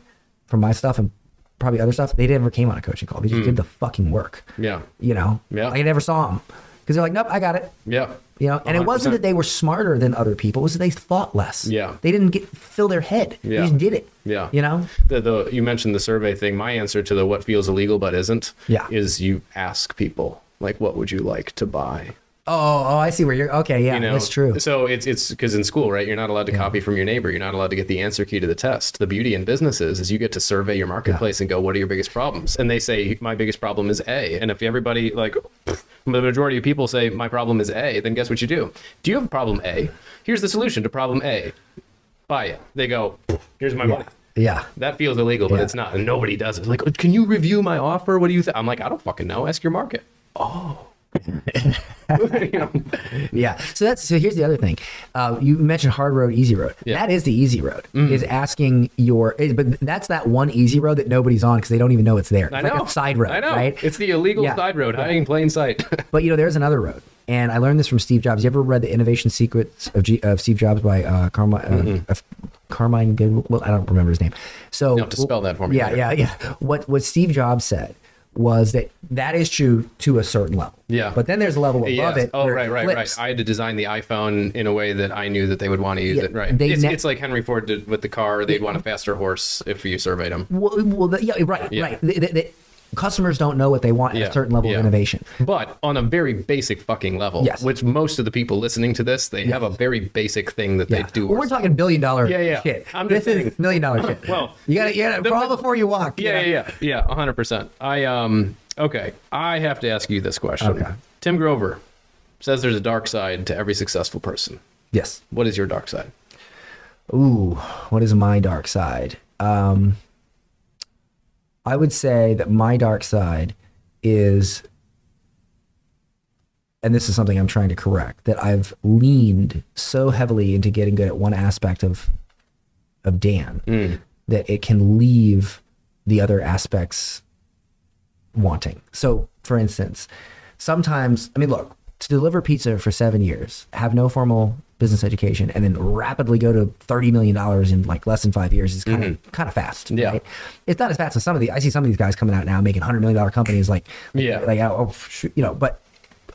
from my stuff and probably other stuff, they never came on a coaching call. They just hmm. did the fucking work. Yeah. You know? Yeah. Like I never saw them because they're like, nope, I got it. Yeah. You know, and it wasn't that they were smarter than other people. It was that they thought less. Yeah. They didn't get fill their head. Yeah. They just did it. Yeah. You know? The, the you mentioned the survey thing. My answer to the what feels illegal but isn't Yeah. is you ask people like what would you like to buy? Oh, oh, oh, I see where you're. Okay, yeah, You know, that's true. So it's it's because in school, right? You're not allowed to copy from your neighbor. You're not allowed to get the answer key to the test. The beauty in businesses is you get to survey your marketplace and go, what are your biggest problems? And they say my biggest problem is A. And if everybody like the majority of people say my problem is A, then guess what you do? Do you have a problem A? Here's the solution to problem A. Buy it. They go, here's my money. Yeah. That feels illegal, but Yeah. it's not, and nobody does it. Like, can you review my offer? What do you think? I'm like, I don't fucking know. Ask your market. Oh, [LAUGHS] Yeah. So that's so. Here's the other thing. Uh, you mentioned hard road, easy road. Yeah. Mm-hmm. That is the easy road. Is asking your. is- But that's that one easy road that nobody's on because they don't even know it's there. It's I like know. a side road, I know. right? It's the illegal Yeah. side road, hiding in plain sight. [LAUGHS] But you know, there's another road, and I learned this from Steve Jobs. You ever read the Innovation Secrets of, G, of Steve Jobs by uh, Carmine? Uh, of Carmine, well, I don't remember his name. So You'll have to spell that for me Yeah, later. yeah, yeah. What what Steve Jobs said was that that is true to a certain level. Yeah. But then there's a level above Yes. it. Oh, right, right, right. I had to design the iPhone in a way that I knew that they would want to use Yeah, it. Right. they It's, ne- it's like Henry Ford did with the car. They'd want a faster horse if you surveyed them. Well, well yeah, right, Yeah. right. Customers don't know what they want at a certain level yeah. of innovation. But on a very basic fucking level, Yes. which most of the people listening to this, they have a very basic thing that Yeah. they do. Well, we're talking billion dollar Yeah, yeah. shit. I'm this just saying. is million dollar [LAUGHS] shit. Well, you got to you got to crawl before you walk. you Yeah, know? yeah, yeah, yeah, hundred percent. I um okay. I have to ask you this question. Okay. Tim Grover says there's a dark side to every successful person. Yes. What is your dark side? Ooh, what is my dark side? Um, I would say that my dark side is, and this is something I'm trying to correct, that I've leaned so heavily into getting good at one aspect of of Dan mm. that it can leave the other aspects wanting. So, for instance, sometimes, I mean, look, to deliver pizza for seven years, have no formal business education, and then rapidly go to thirty million dollars in like less than five years is kind of kind of fast. Mm-hmm. Yeah. right? it's not as fast as some of the. I see some of these guys coming out now making hundred million dollar companies, like Yeah. like oh, shoot, you know, but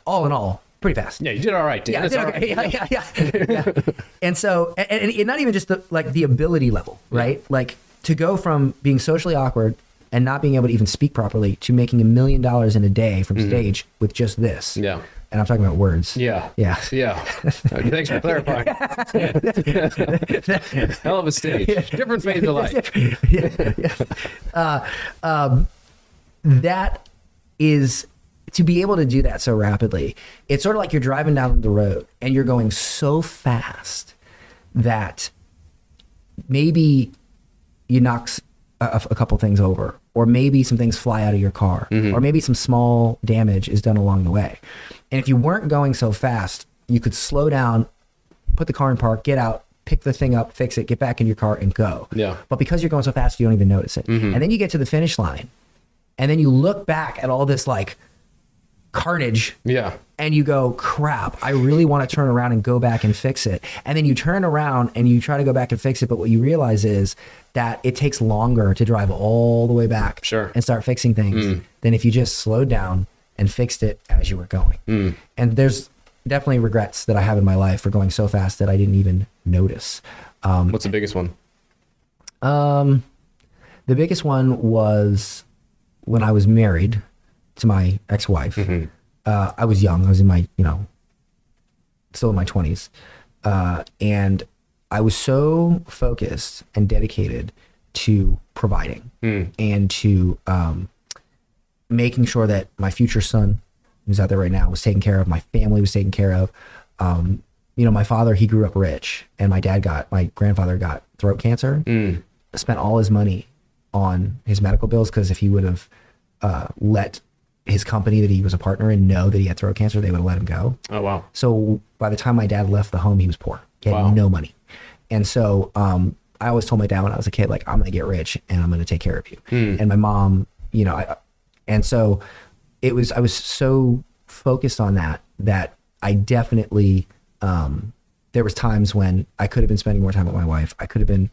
all in all, pretty fast. Yeah, you did all right, Dan. Yeah, did all okay. right. [LAUGHS] yeah, yeah, yeah, [LAUGHS] yeah. And so, and, and not even just the like the ability level, right? Like to go from being socially awkward and not being able to even speak properly to making a million dollars in a day from stage with just this. Mm-hmm. Yeah. And I'm talking about words. Yeah. Yeah. Yeah. [LAUGHS] Thanks for clarifying. [LAUGHS] Hell of a stage. Different phase of life. [LAUGHS] yeah, yeah. Uh, um, that is to be able to do that so rapidly. It's sort of like you're driving down the road and you're going so fast that maybe you knock a couple things over, or maybe some things fly out of your car, or maybe some small damage is done along the way. And if you weren't going so fast, you could slow down, put the car in park, get out, pick the thing up, fix it, get back in your car, and go. Yeah. But because you're going so fast, you don't even notice it. Mm-hmm. And then you get to the finish line, and then you look back at all this like carnage Yeah. and you go, crap, I really want to turn around and go back and fix it. And then you turn around and you try to go back and fix it. But what you realize is that it takes longer to drive all the way back Sure. and start fixing things mm. than if you just slowed down and fixed it as you were going. And there's definitely regrets that I have in my life for going so fast that I didn't even notice. Um, What's the biggest one? um, the biggest one was when I was married to my ex-wife. Uh, I was young. I was in my, you know, still in my twenties, uh, and I was so focused and dedicated to providing and to um, making sure that my future son, who's out there right now, was taken care of. My family was taken care of. Um, you know, my father, he grew up rich, and my dad got, my grandfather got throat cancer. Spent all his money on his medical bills because if he would have uh, let his company that he was a partner in know that he had throat cancer, they would have let him go. Oh, wow. So by the time my dad left the home, he was poor. He had Wow. no money. And so um, I always told my dad when I was a kid, like, I'm going to get rich and I'm going to take care of you. And my mom, you know, I, and so it was, I was so focused on that, that I definitely, um, there was times when I could have been spending more time with my wife. I could have been,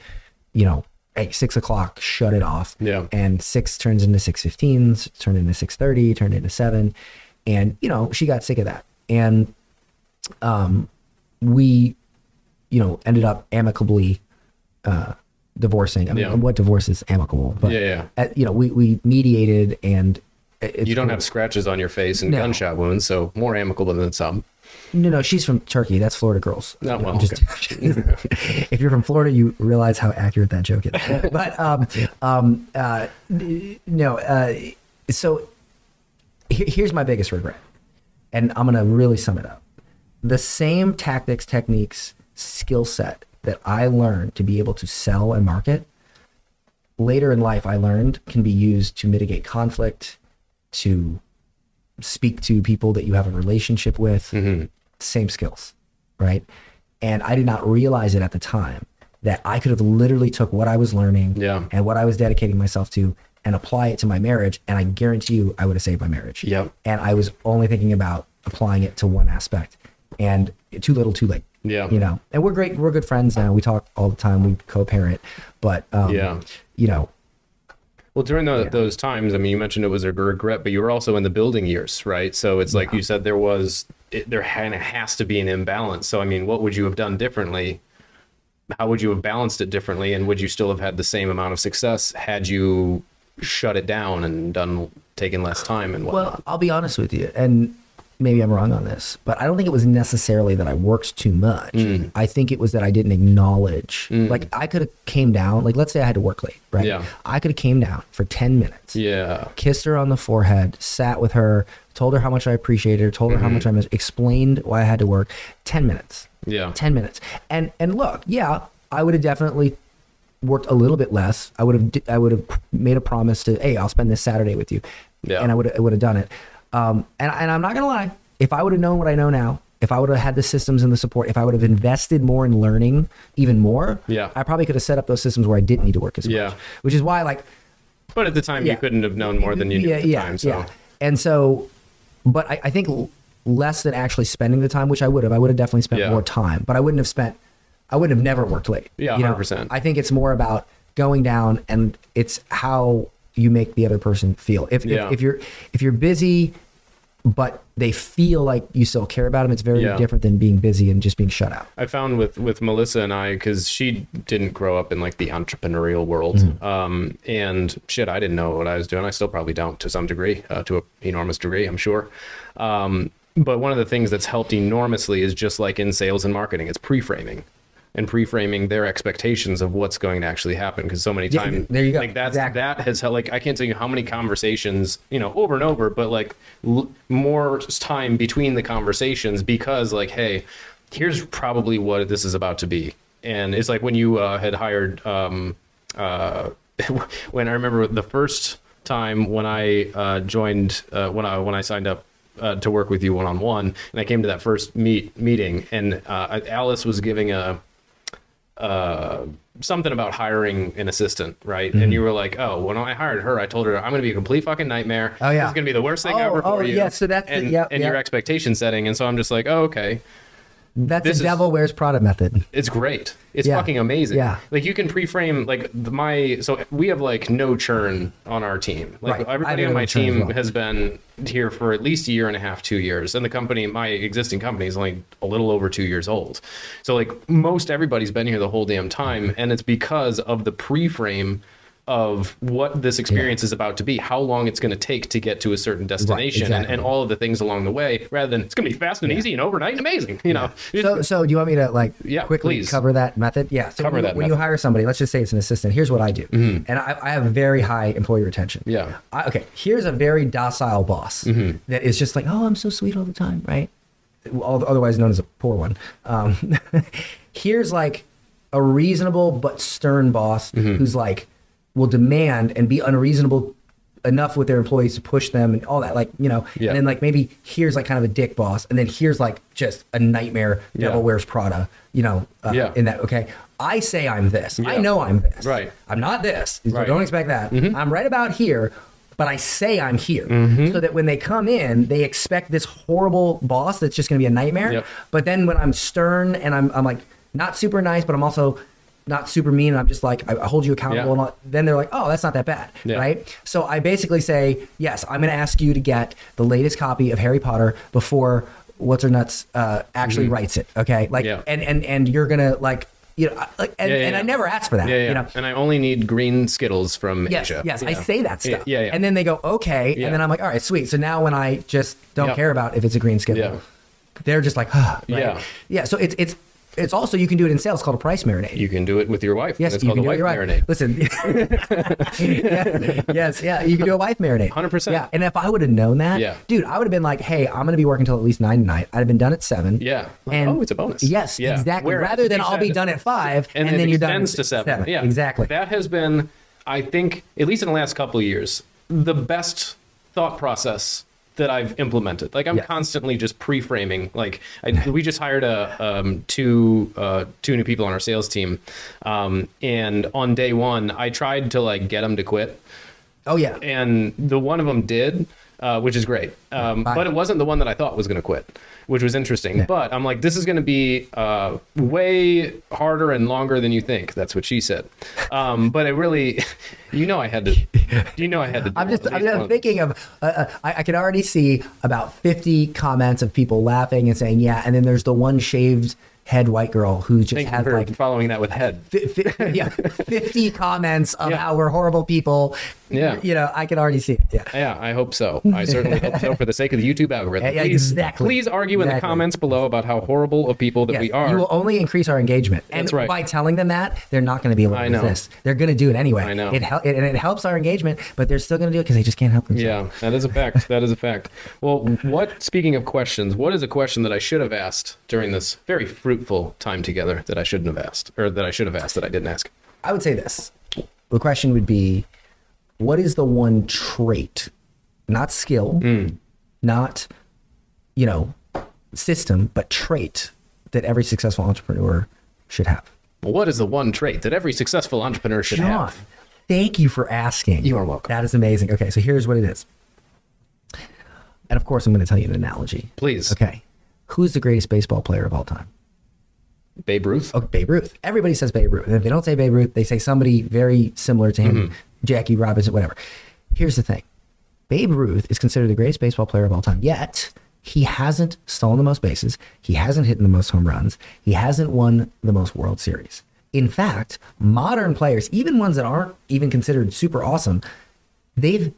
you know, at six o'clock, shut it off. Yeah. And six turns into six fifteen, turned into six thirty, turned into seven, and you know she got sick of that, and um, we, you know, ended up amicably uh, divorcing. I mean, Yeah. what divorce is amicable? But Yeah, yeah. uh, you know, we we mediated, and it, You don't have scratches on your face and No. gunshot wounds, so more amicable than some. No, no, she's from Turkey. That's Florida girls. Oh, well, I'm [LAUGHS] if you're from Florida, you realize how accurate that joke is. [LAUGHS] but um, um, uh, no, uh, so he- here's my biggest regret, and I'm gonna really sum it up. The same tactics, techniques, skill set that I learned to be able to sell and market later in life, I learned can be used to mitigate conflict, to speak to people that you have a relationship with. Mm-hmm. Same skills right? And i did not realize it at the time that i could have literally took what i was learning Yeah. and what i was dedicating myself to and apply it to my marriage and i guarantee you i would have saved my marriage. Yep. and i was only thinking about applying it to one aspect. And too little too late Yeah. you know and we're great we're good friends now we talk all the time we co-parent but um Yeah. you know Well, during the, those times, I mean, you mentioned it was a regret, but you were also in the building years, right? So it's like you said, there was, it, there kind of has to be an imbalance. So, I mean, what would you have done differently? How would you have balanced it differently? And would you still have had the same amount of success had you shut it down and done, taken less time and whatnot? Well, I'll be honest with you, and maybe I'm wrong on this, but I don't think it was necessarily that I worked too much. Mm. I think it was that I didn't acknowledge. Like I could have came down. Like let's say I had to work late, right? Yeah. I could have came down for ten minutes, yeah. kissed her on the forehead, sat with her, told her how much I appreciated her, told her how Mm-hmm. much I miss, explained why I had to work. Ten minutes. Yeah. 10 minutes. And and look, yeah, I would have definitely worked a little bit less. I would have I would have made a promise to, hey, I'll spend this Saturday with you. Yeah. And I would I would have done it. Um and and I'm not going to lie, if I would have known what I know now, if I would have had the systems and the support, if I would have invested more in learning even more, Yeah. I probably could have set up those systems where I didn't need to work as much. Yeah. Which is why like But at the time, Yeah. you couldn't have known more than you knew yeah, at the yeah, time. So yeah. And so, but I, I think less than actually spending the time, which I would have. I would have definitely spent Yeah. more time, but I wouldn't have spent. I wouldn't have never worked late. Yeah, you 100%. I think it's more about going down, and it's how you make the other person feel. If Yeah. if, if you're if you're busy, but they feel like you still care about them, it's very Yeah. different than being busy and just being shut out. I found with with Melissa and I because she didn't grow up in like the entrepreneurial world, Mm-hmm. um, and shit, I didn't know what I was doing. I still probably don't to some degree, uh, to an enormous degree, I'm sure. Um, but one of the things that's helped enormously is just like in sales and marketing, it's pre-framing. And pre-framing their expectations of what's going to actually happen because so many Yeah, times there you go. like that's Exactly. that has held like I can't tell you how many conversations you know over and over, but like l- more time between the conversations because like hey, here's probably what this is about to be, and it's like when you uh, had hired um, uh, [LAUGHS] when I remember the first time when I uh, joined uh, when I when I signed up uh, to work with you one on one, and I came to that first meet meeting, and uh, Alice was giving a uh, something about hiring an assistant, right? Mm-hmm. And you were like, "Oh, when I hired her, I told her I'm going to be a complete fucking nightmare. Oh, yeah. it's going to be the worst thing Oh, ever oh, for you." yeah, so that's the- and, yep, your expectation setting. And so I'm just like, "Oh, okay, That's This is- devil wears Prada method. it's great. It's Yeah. fucking amazing. Yeah. like you can pre-frame like the, my. So we have like no churn on our team. Like Right. Everybody on my no churn as team well. has been here for at least a year and a half, two years, and the company, my existing company, is only a little over two years old. So like most everybody's been here the whole damn time, and it's because of the pre-frame of what this experience is about to be, how long it's going to take to get to a certain destination, and, exactly. and all of the things along the way, rather than it's going to be fast and easy and overnight and amazing. You know, So, so do you want me to like Yeah, quickly please. cover that method? Yeah. So Cover when, you- that when you hire somebody, let's just say it's an assistant. Here's what I do, and I, I have very high employee retention. Yeah. I, okay. Here's a very docile boss Mm-hmm. that is just like, oh, I'm so sweet all the time, right? Otherwise known as a poor one. Um, [LAUGHS] here's like a reasonable but stern boss Mm-hmm. who's like will demand and be unreasonable enough with their employees to push them and all that like you know Yeah. and then like maybe here's like kind of a dick boss and then here's like just a nightmare devil Yeah. wears prada you know uh, Yeah. in that okay i say i'm this i know i'm this Right. i'm not this so Right. don't expect that i'm right about here but i say i'm here Mm-hmm. so that when they come in they expect this horrible boss that's just going to be a nightmare Yep. but then when i'm stern and i'm, I'm like not super nice but i'm also not super mean and i'm just like i, I hold you accountable Yeah. and all, then they're like oh that's not that bad Yeah. right so i basically say yes i'm going to ask you to get the latest copy of harry potter before what's her nuts uh, actually writes it okay like Mm-hmm. Yeah. and and and you're gonna like you know like and, Yeah, yeah, and i never asked for that Yeah, yeah. you know and I only need green Skittles from Yes, Asia. yes, I say that Yeah, stuff. Yeah, yeah. And then they go, okay. Yeah. And then I'm like, all right, sweet. So now when I just don't Yeah. care about if it's a green skittle, Yeah. they're just like, ah, right? Yeah. Yeah. So it's, it's, it's also, you can do it in sales called a price marinade. you can do it with your wife. Yes, it's you called can a do it. wife right. marinade. Listen, yes, [LAUGHS] yes, yeah, you can do a wife marinade. 100%. Yeah, and if I would have known that, Yeah. dude, I would have been like, hey, I'm going to be working till at least nine tonight. I'd have been done at seven. Yeah. Like, and oh, it's a bonus. Yes, Yeah. exactly. Whereas Rather than I'll be done at five, and, and, then you're done to seven. Yeah, exactly. That has been, I think, at least in the last couple of years, the best thought process that I've implemented. Like I'm Yeah. constantly just pre-framing. Like I, [LAUGHS] we just hired a um, two uh, two new people on our sales team, um, and on day one, I tried to like get them to quit oh yeah, and the one of them did, uh, which is great. Um, but it wasn't the one that I thought was going to quit, which was interesting. But I'm like, this is going to be uh, way harder and longer than you think. That's what she said. Um, but it really, [LAUGHS] you know, I had to, you know, I had to. do I'm just, I'm just thinking of, uh, uh, I, I can already see about 50 comments of people laughing and saying, yeah. And then there's the one shaved head white girl who just Thank for like, following that with head. fi- fi- [LAUGHS] yeah, 50 comments of Yeah. how we're horrible people. Yeah. You know, I can already see it. Yeah. Yeah, I hope so. I certainly hope so for the sake of the YouTube algorithm. Yeah, please, exactly. please argue in the comments below about how horrible of people that Yes, we are. You will only increase our engagement. And That's right. by telling them that, they're not going to be able to I know. resist. They're going to do it anyway. I know. It hel- and it helps our engagement, but they're still going to do it because they just can't help themselves. Yeah, that is a fact. [LAUGHS] That is a fact. Well, what, speaking of questions, what is a question that I should have asked during this very fruitful time together that I shouldn't have asked, or that I should have asked that I didn't ask? I would say this. The question would be what is the one trait, not skill, Hmm. not, you know, system, but trait that every successful entrepreneur should have? What is the one trait that every successful entrepreneur should John, have? Thank you for asking. You are welcome. That is amazing. Okay, so here's what it is. And of course, I'm going to tell you an analogy. Please. Okay. Who's the greatest baseball player of all time? Babe Ruth. Oh, Babe Ruth. Everybody says Babe Ruth. And if they don't say Babe Ruth, they say somebody very similar to him, Mm-hmm. Jackie Robinson, whatever. Here's the thing Babe Ruth is considered the greatest baseball player of all time, yet he hasn't stolen the most bases. He hasn't hit the most home runs. He hasn't won the most World Series. In fact, modern players, even ones that aren't even considered super awesome, they've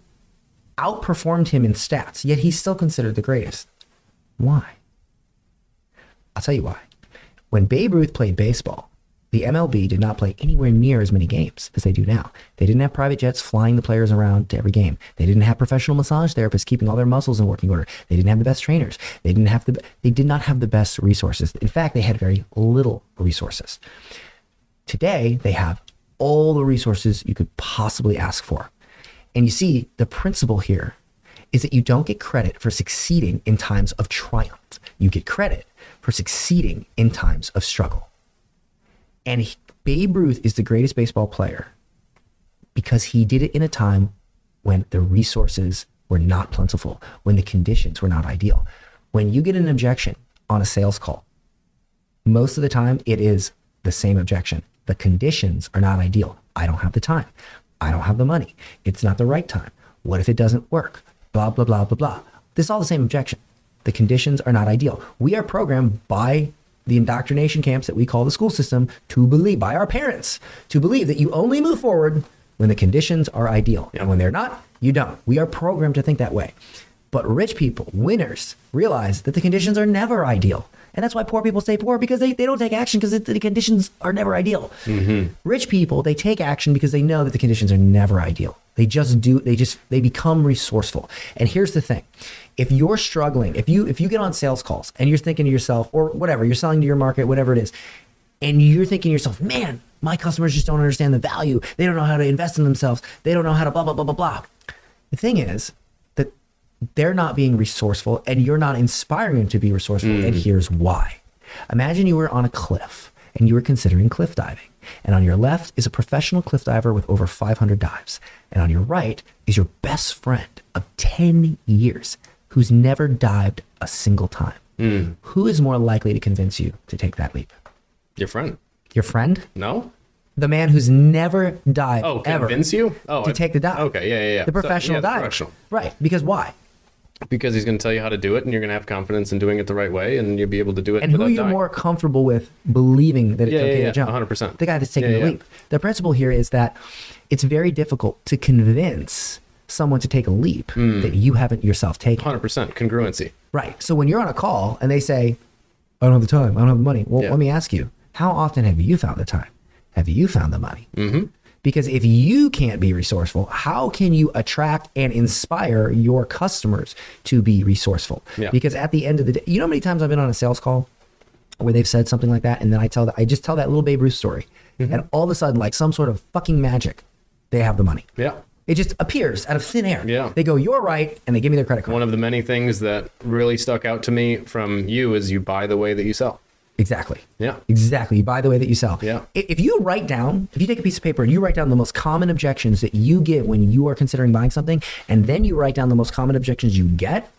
outperformed him in stats, yet he's still considered the greatest. Why? I'll tell you why. When Babe Ruth played baseball, the MLB did not play anywhere near as many games as they do now. They didn't have private jets flying the players around to every game. They didn't have professional massage therapists keeping all their muscles in working order. They didn't have the best trainers. They didn't have the they did not have the best resources. In fact, they had very little resources. Today, they have all the resources you could possibly ask for. And you see, the principle here is that you don't get credit for succeeding in times of triumph. You get credit for succeeding in times of struggle. And he- Babe Ruth is the greatest baseball player because he did it in a time when the resources were not plentiful, when the conditions were not ideal. When you get an objection on a sales call, most of the time it is the same objection. The conditions are not ideal. I don't have the time. I don't have the money. It's not the right time. What if it doesn't work? Blah, blah, blah, blah, blah. This is all the same objection. The conditions are not ideal. We are programmed by the indoctrination camps that we call the school system to believe, by our parents, to believe that you only move forward when the conditions are ideal. And when they're not, you don't. We are programmed to think that way. But rich people, winners, realize that the conditions are never ideal. And that's why poor people stay poor because they, they don't take action because the conditions are never ideal. Mm-hmm. Rich people, they take action because they know that the conditions are never ideal. They just do, they just, they become resourceful. And here's the thing. If you're struggling, if you, if you get on sales calls and you're thinking to yourself, or whatever, you're selling to your market, whatever it is, and you're thinking to yourself, man, my customers just don't understand the value. They don't know how to invest in themselves. They don't know how to blah, blah, blah, blah, blah. The thing is that they're not being resourceful and you're not inspiring them to be resourceful. And mm-hmm. here's why. Imagine you were on a cliff and you are considering cliff diving. And on your left is a professional cliff diver with over 500 dives. And on your right is your best friend of 10 years who's never dived a single time. Hmm. Who is more likely to convince you to take that leap? Your friend. Your friend? No? The man who's never dived Oh, ever convince you? Oh, to I- take the dive. Okay, yeah, yeah, yeah. The So- professional yeah, the professional. Right. Because why? Because he's going to tell you how to do it, and you're going to have confidence in doing it the right way, and you'll be able to do it. And who without are you dying. more comfortable with believing that it's Yeah, yeah, okay yeah, to jump? 100%. The guy that's taking Yeah, the yeah. leap. The principle here is that it's very difficult to convince someone to take a leap Hmm. that you haven't yourself taken. 100% congruency. Right. So when you're on a call and they say, I don't have the time, I don't have the money. Well, Yeah. let me ask you, how often have you found the time? Have you found the money? Mm-hmm. Because if you can't be resourceful, how can you attract and inspire your customers to be resourceful? Yeah. Because at the end of the day, you know how many times I've been on a sales call where they've said something like that, and then I tell that I just tell that little Babe Ruth story, Mm-hmm. and all of a sudden, like some sort of fucking magic, they have the money. Yeah. It just appears out of thin air. Yeah. They go, "You're right," and they give me their credit card. One of the many things that really stuck out to me from you is you buy the way that you sell. Exactly. Yeah. Exactly. You buy the way that you sell. Yeah. If you write down, if you take a piece of paper and you write down the most common objections that you get when you are considering buying something, and then you write down the most common objections you get,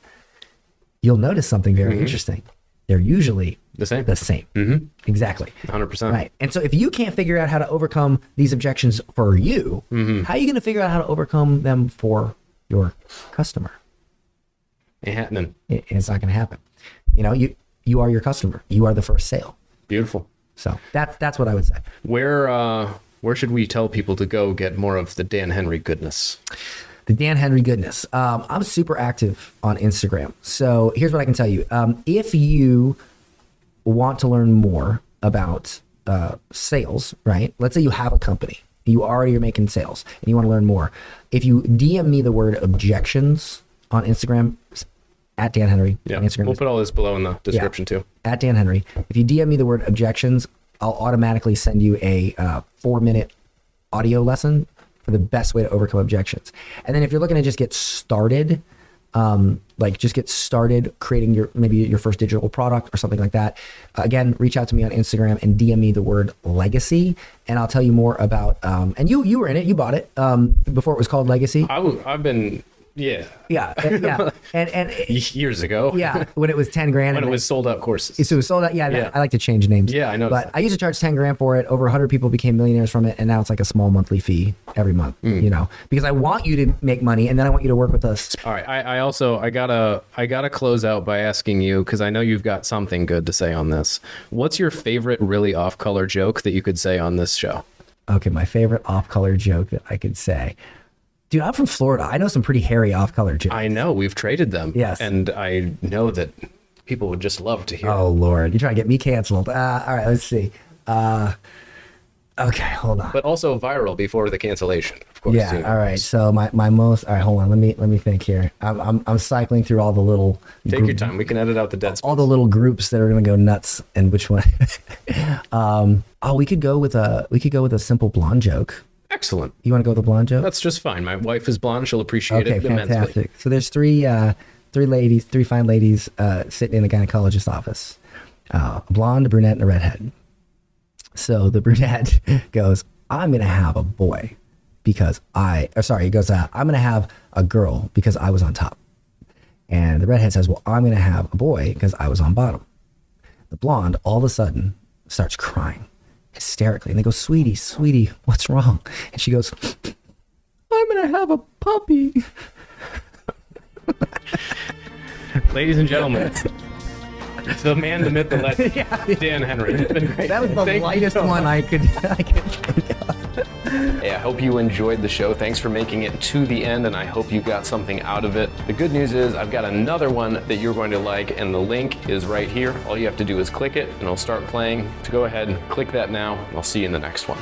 you'll notice something very interesting. They're usually The same. the same. Mm-hmm. Exactly. 100%. Right. And so if you can't figure out how to overcome these objections for you, Mm-hmm. how are you going to figure out how to overcome them for your customer? Ain't happening. It- it's not going to happen. You know, you you are your customer. You are the first sale. Beautiful. So that's that's what I would say. Where uh where should we tell people to go get more of the Dan Henry goodness? The Dan Henry goodness. Um, I'm super active on Instagram. So here's what I can tell you. Um, if you want to learn more about uh, sales, right? Let's say you have a company, you already are making sales, and you want to learn more. If you DM me the word objections on Instagram, at Dan Henry Yeah. on Instagram, We'll put all this below in the description too. at Dan Henry. If you DM me the word objections, I'll automatically send you a uh, four minute audio lesson for the best way to overcome objections. And then if you're looking to just get started um, like just get started creating your maybe your first digital product or something like that, uh, again, reach out to me on Instagram and DM me the word legacy, and I'll tell you more about. Um, and you you were in it, you bought it um, before it was called Legacy. I w- I've been, yeah, Yeah, [LAUGHS] and- yeah, and and years ago. [LAUGHS] yeah, when it was ten grand, when it was sold out courses. So it was sold out. Yeah, Yeah. I like to change names. Yeah, I know. But I used to charge ten grand for it. Over hundred people became millionaires from it, and now it's like a small monthly fee every month. Hmm. You know, because I want you to make money, and then I want you to work with us. All right. I, I also I gotta I gotta close out by asking you because I know you've got something good to say on this. What's your favorite really off color joke that you could say on this show? Okay, my favorite off-color joke that I could say, dude. I'm from Florida. I know some pretty hairy off-color jokes. I know we've traded them. Yes. And I know that people would just love to hear. oh Lord, you're trying to get me canceled. Uh, all right, let's see. Uh, okay, hold on. But also viral before the cancellation, of course. Yeah. All right. So my, my most. All right. Hold on. Let me let me think here. I'm I'm, I'm cycling through all the little Take your time. We can edit out the dead all the little groups that are going to go nuts and which one [LAUGHS] um oh we could go with a we could go with a simple blonde joke Excellent. you want to go with a blonde joke That's just fine. My wife is blonde. She'll appreciate okay it immensely. fantastic so there's three uh three ladies three fine ladies uh sitting in the gynecologist's office uh, a blonde a brunette and a redhead so the [LAUGHS] brunette goes i'm going to have a boy because i or sorry he goes uh, i'm going to have a girl because i was on top and the redhead says well i'm going to have a boy because i was on bottom the blonde all of a sudden starts crying hysterically. And they go, Sweetie, sweetie, what's wrong? And she goes, I'm going to have a puppy. Ladies and gentlemen, the man, the myth, the legend, [LAUGHS] Dan Henry. It's been great. That was the Thank lightest one. I could, [LAUGHS] I could think of. [LAUGHS] hey, I hope you enjoyed the show. Thanks for making it to the end, and I hope you got something out of it. The good news is I've got another one that you're going to like, and the link is right here. All you have to do is click it, and it'll start playing. So go ahead, click that now, and I'll see you in the next one.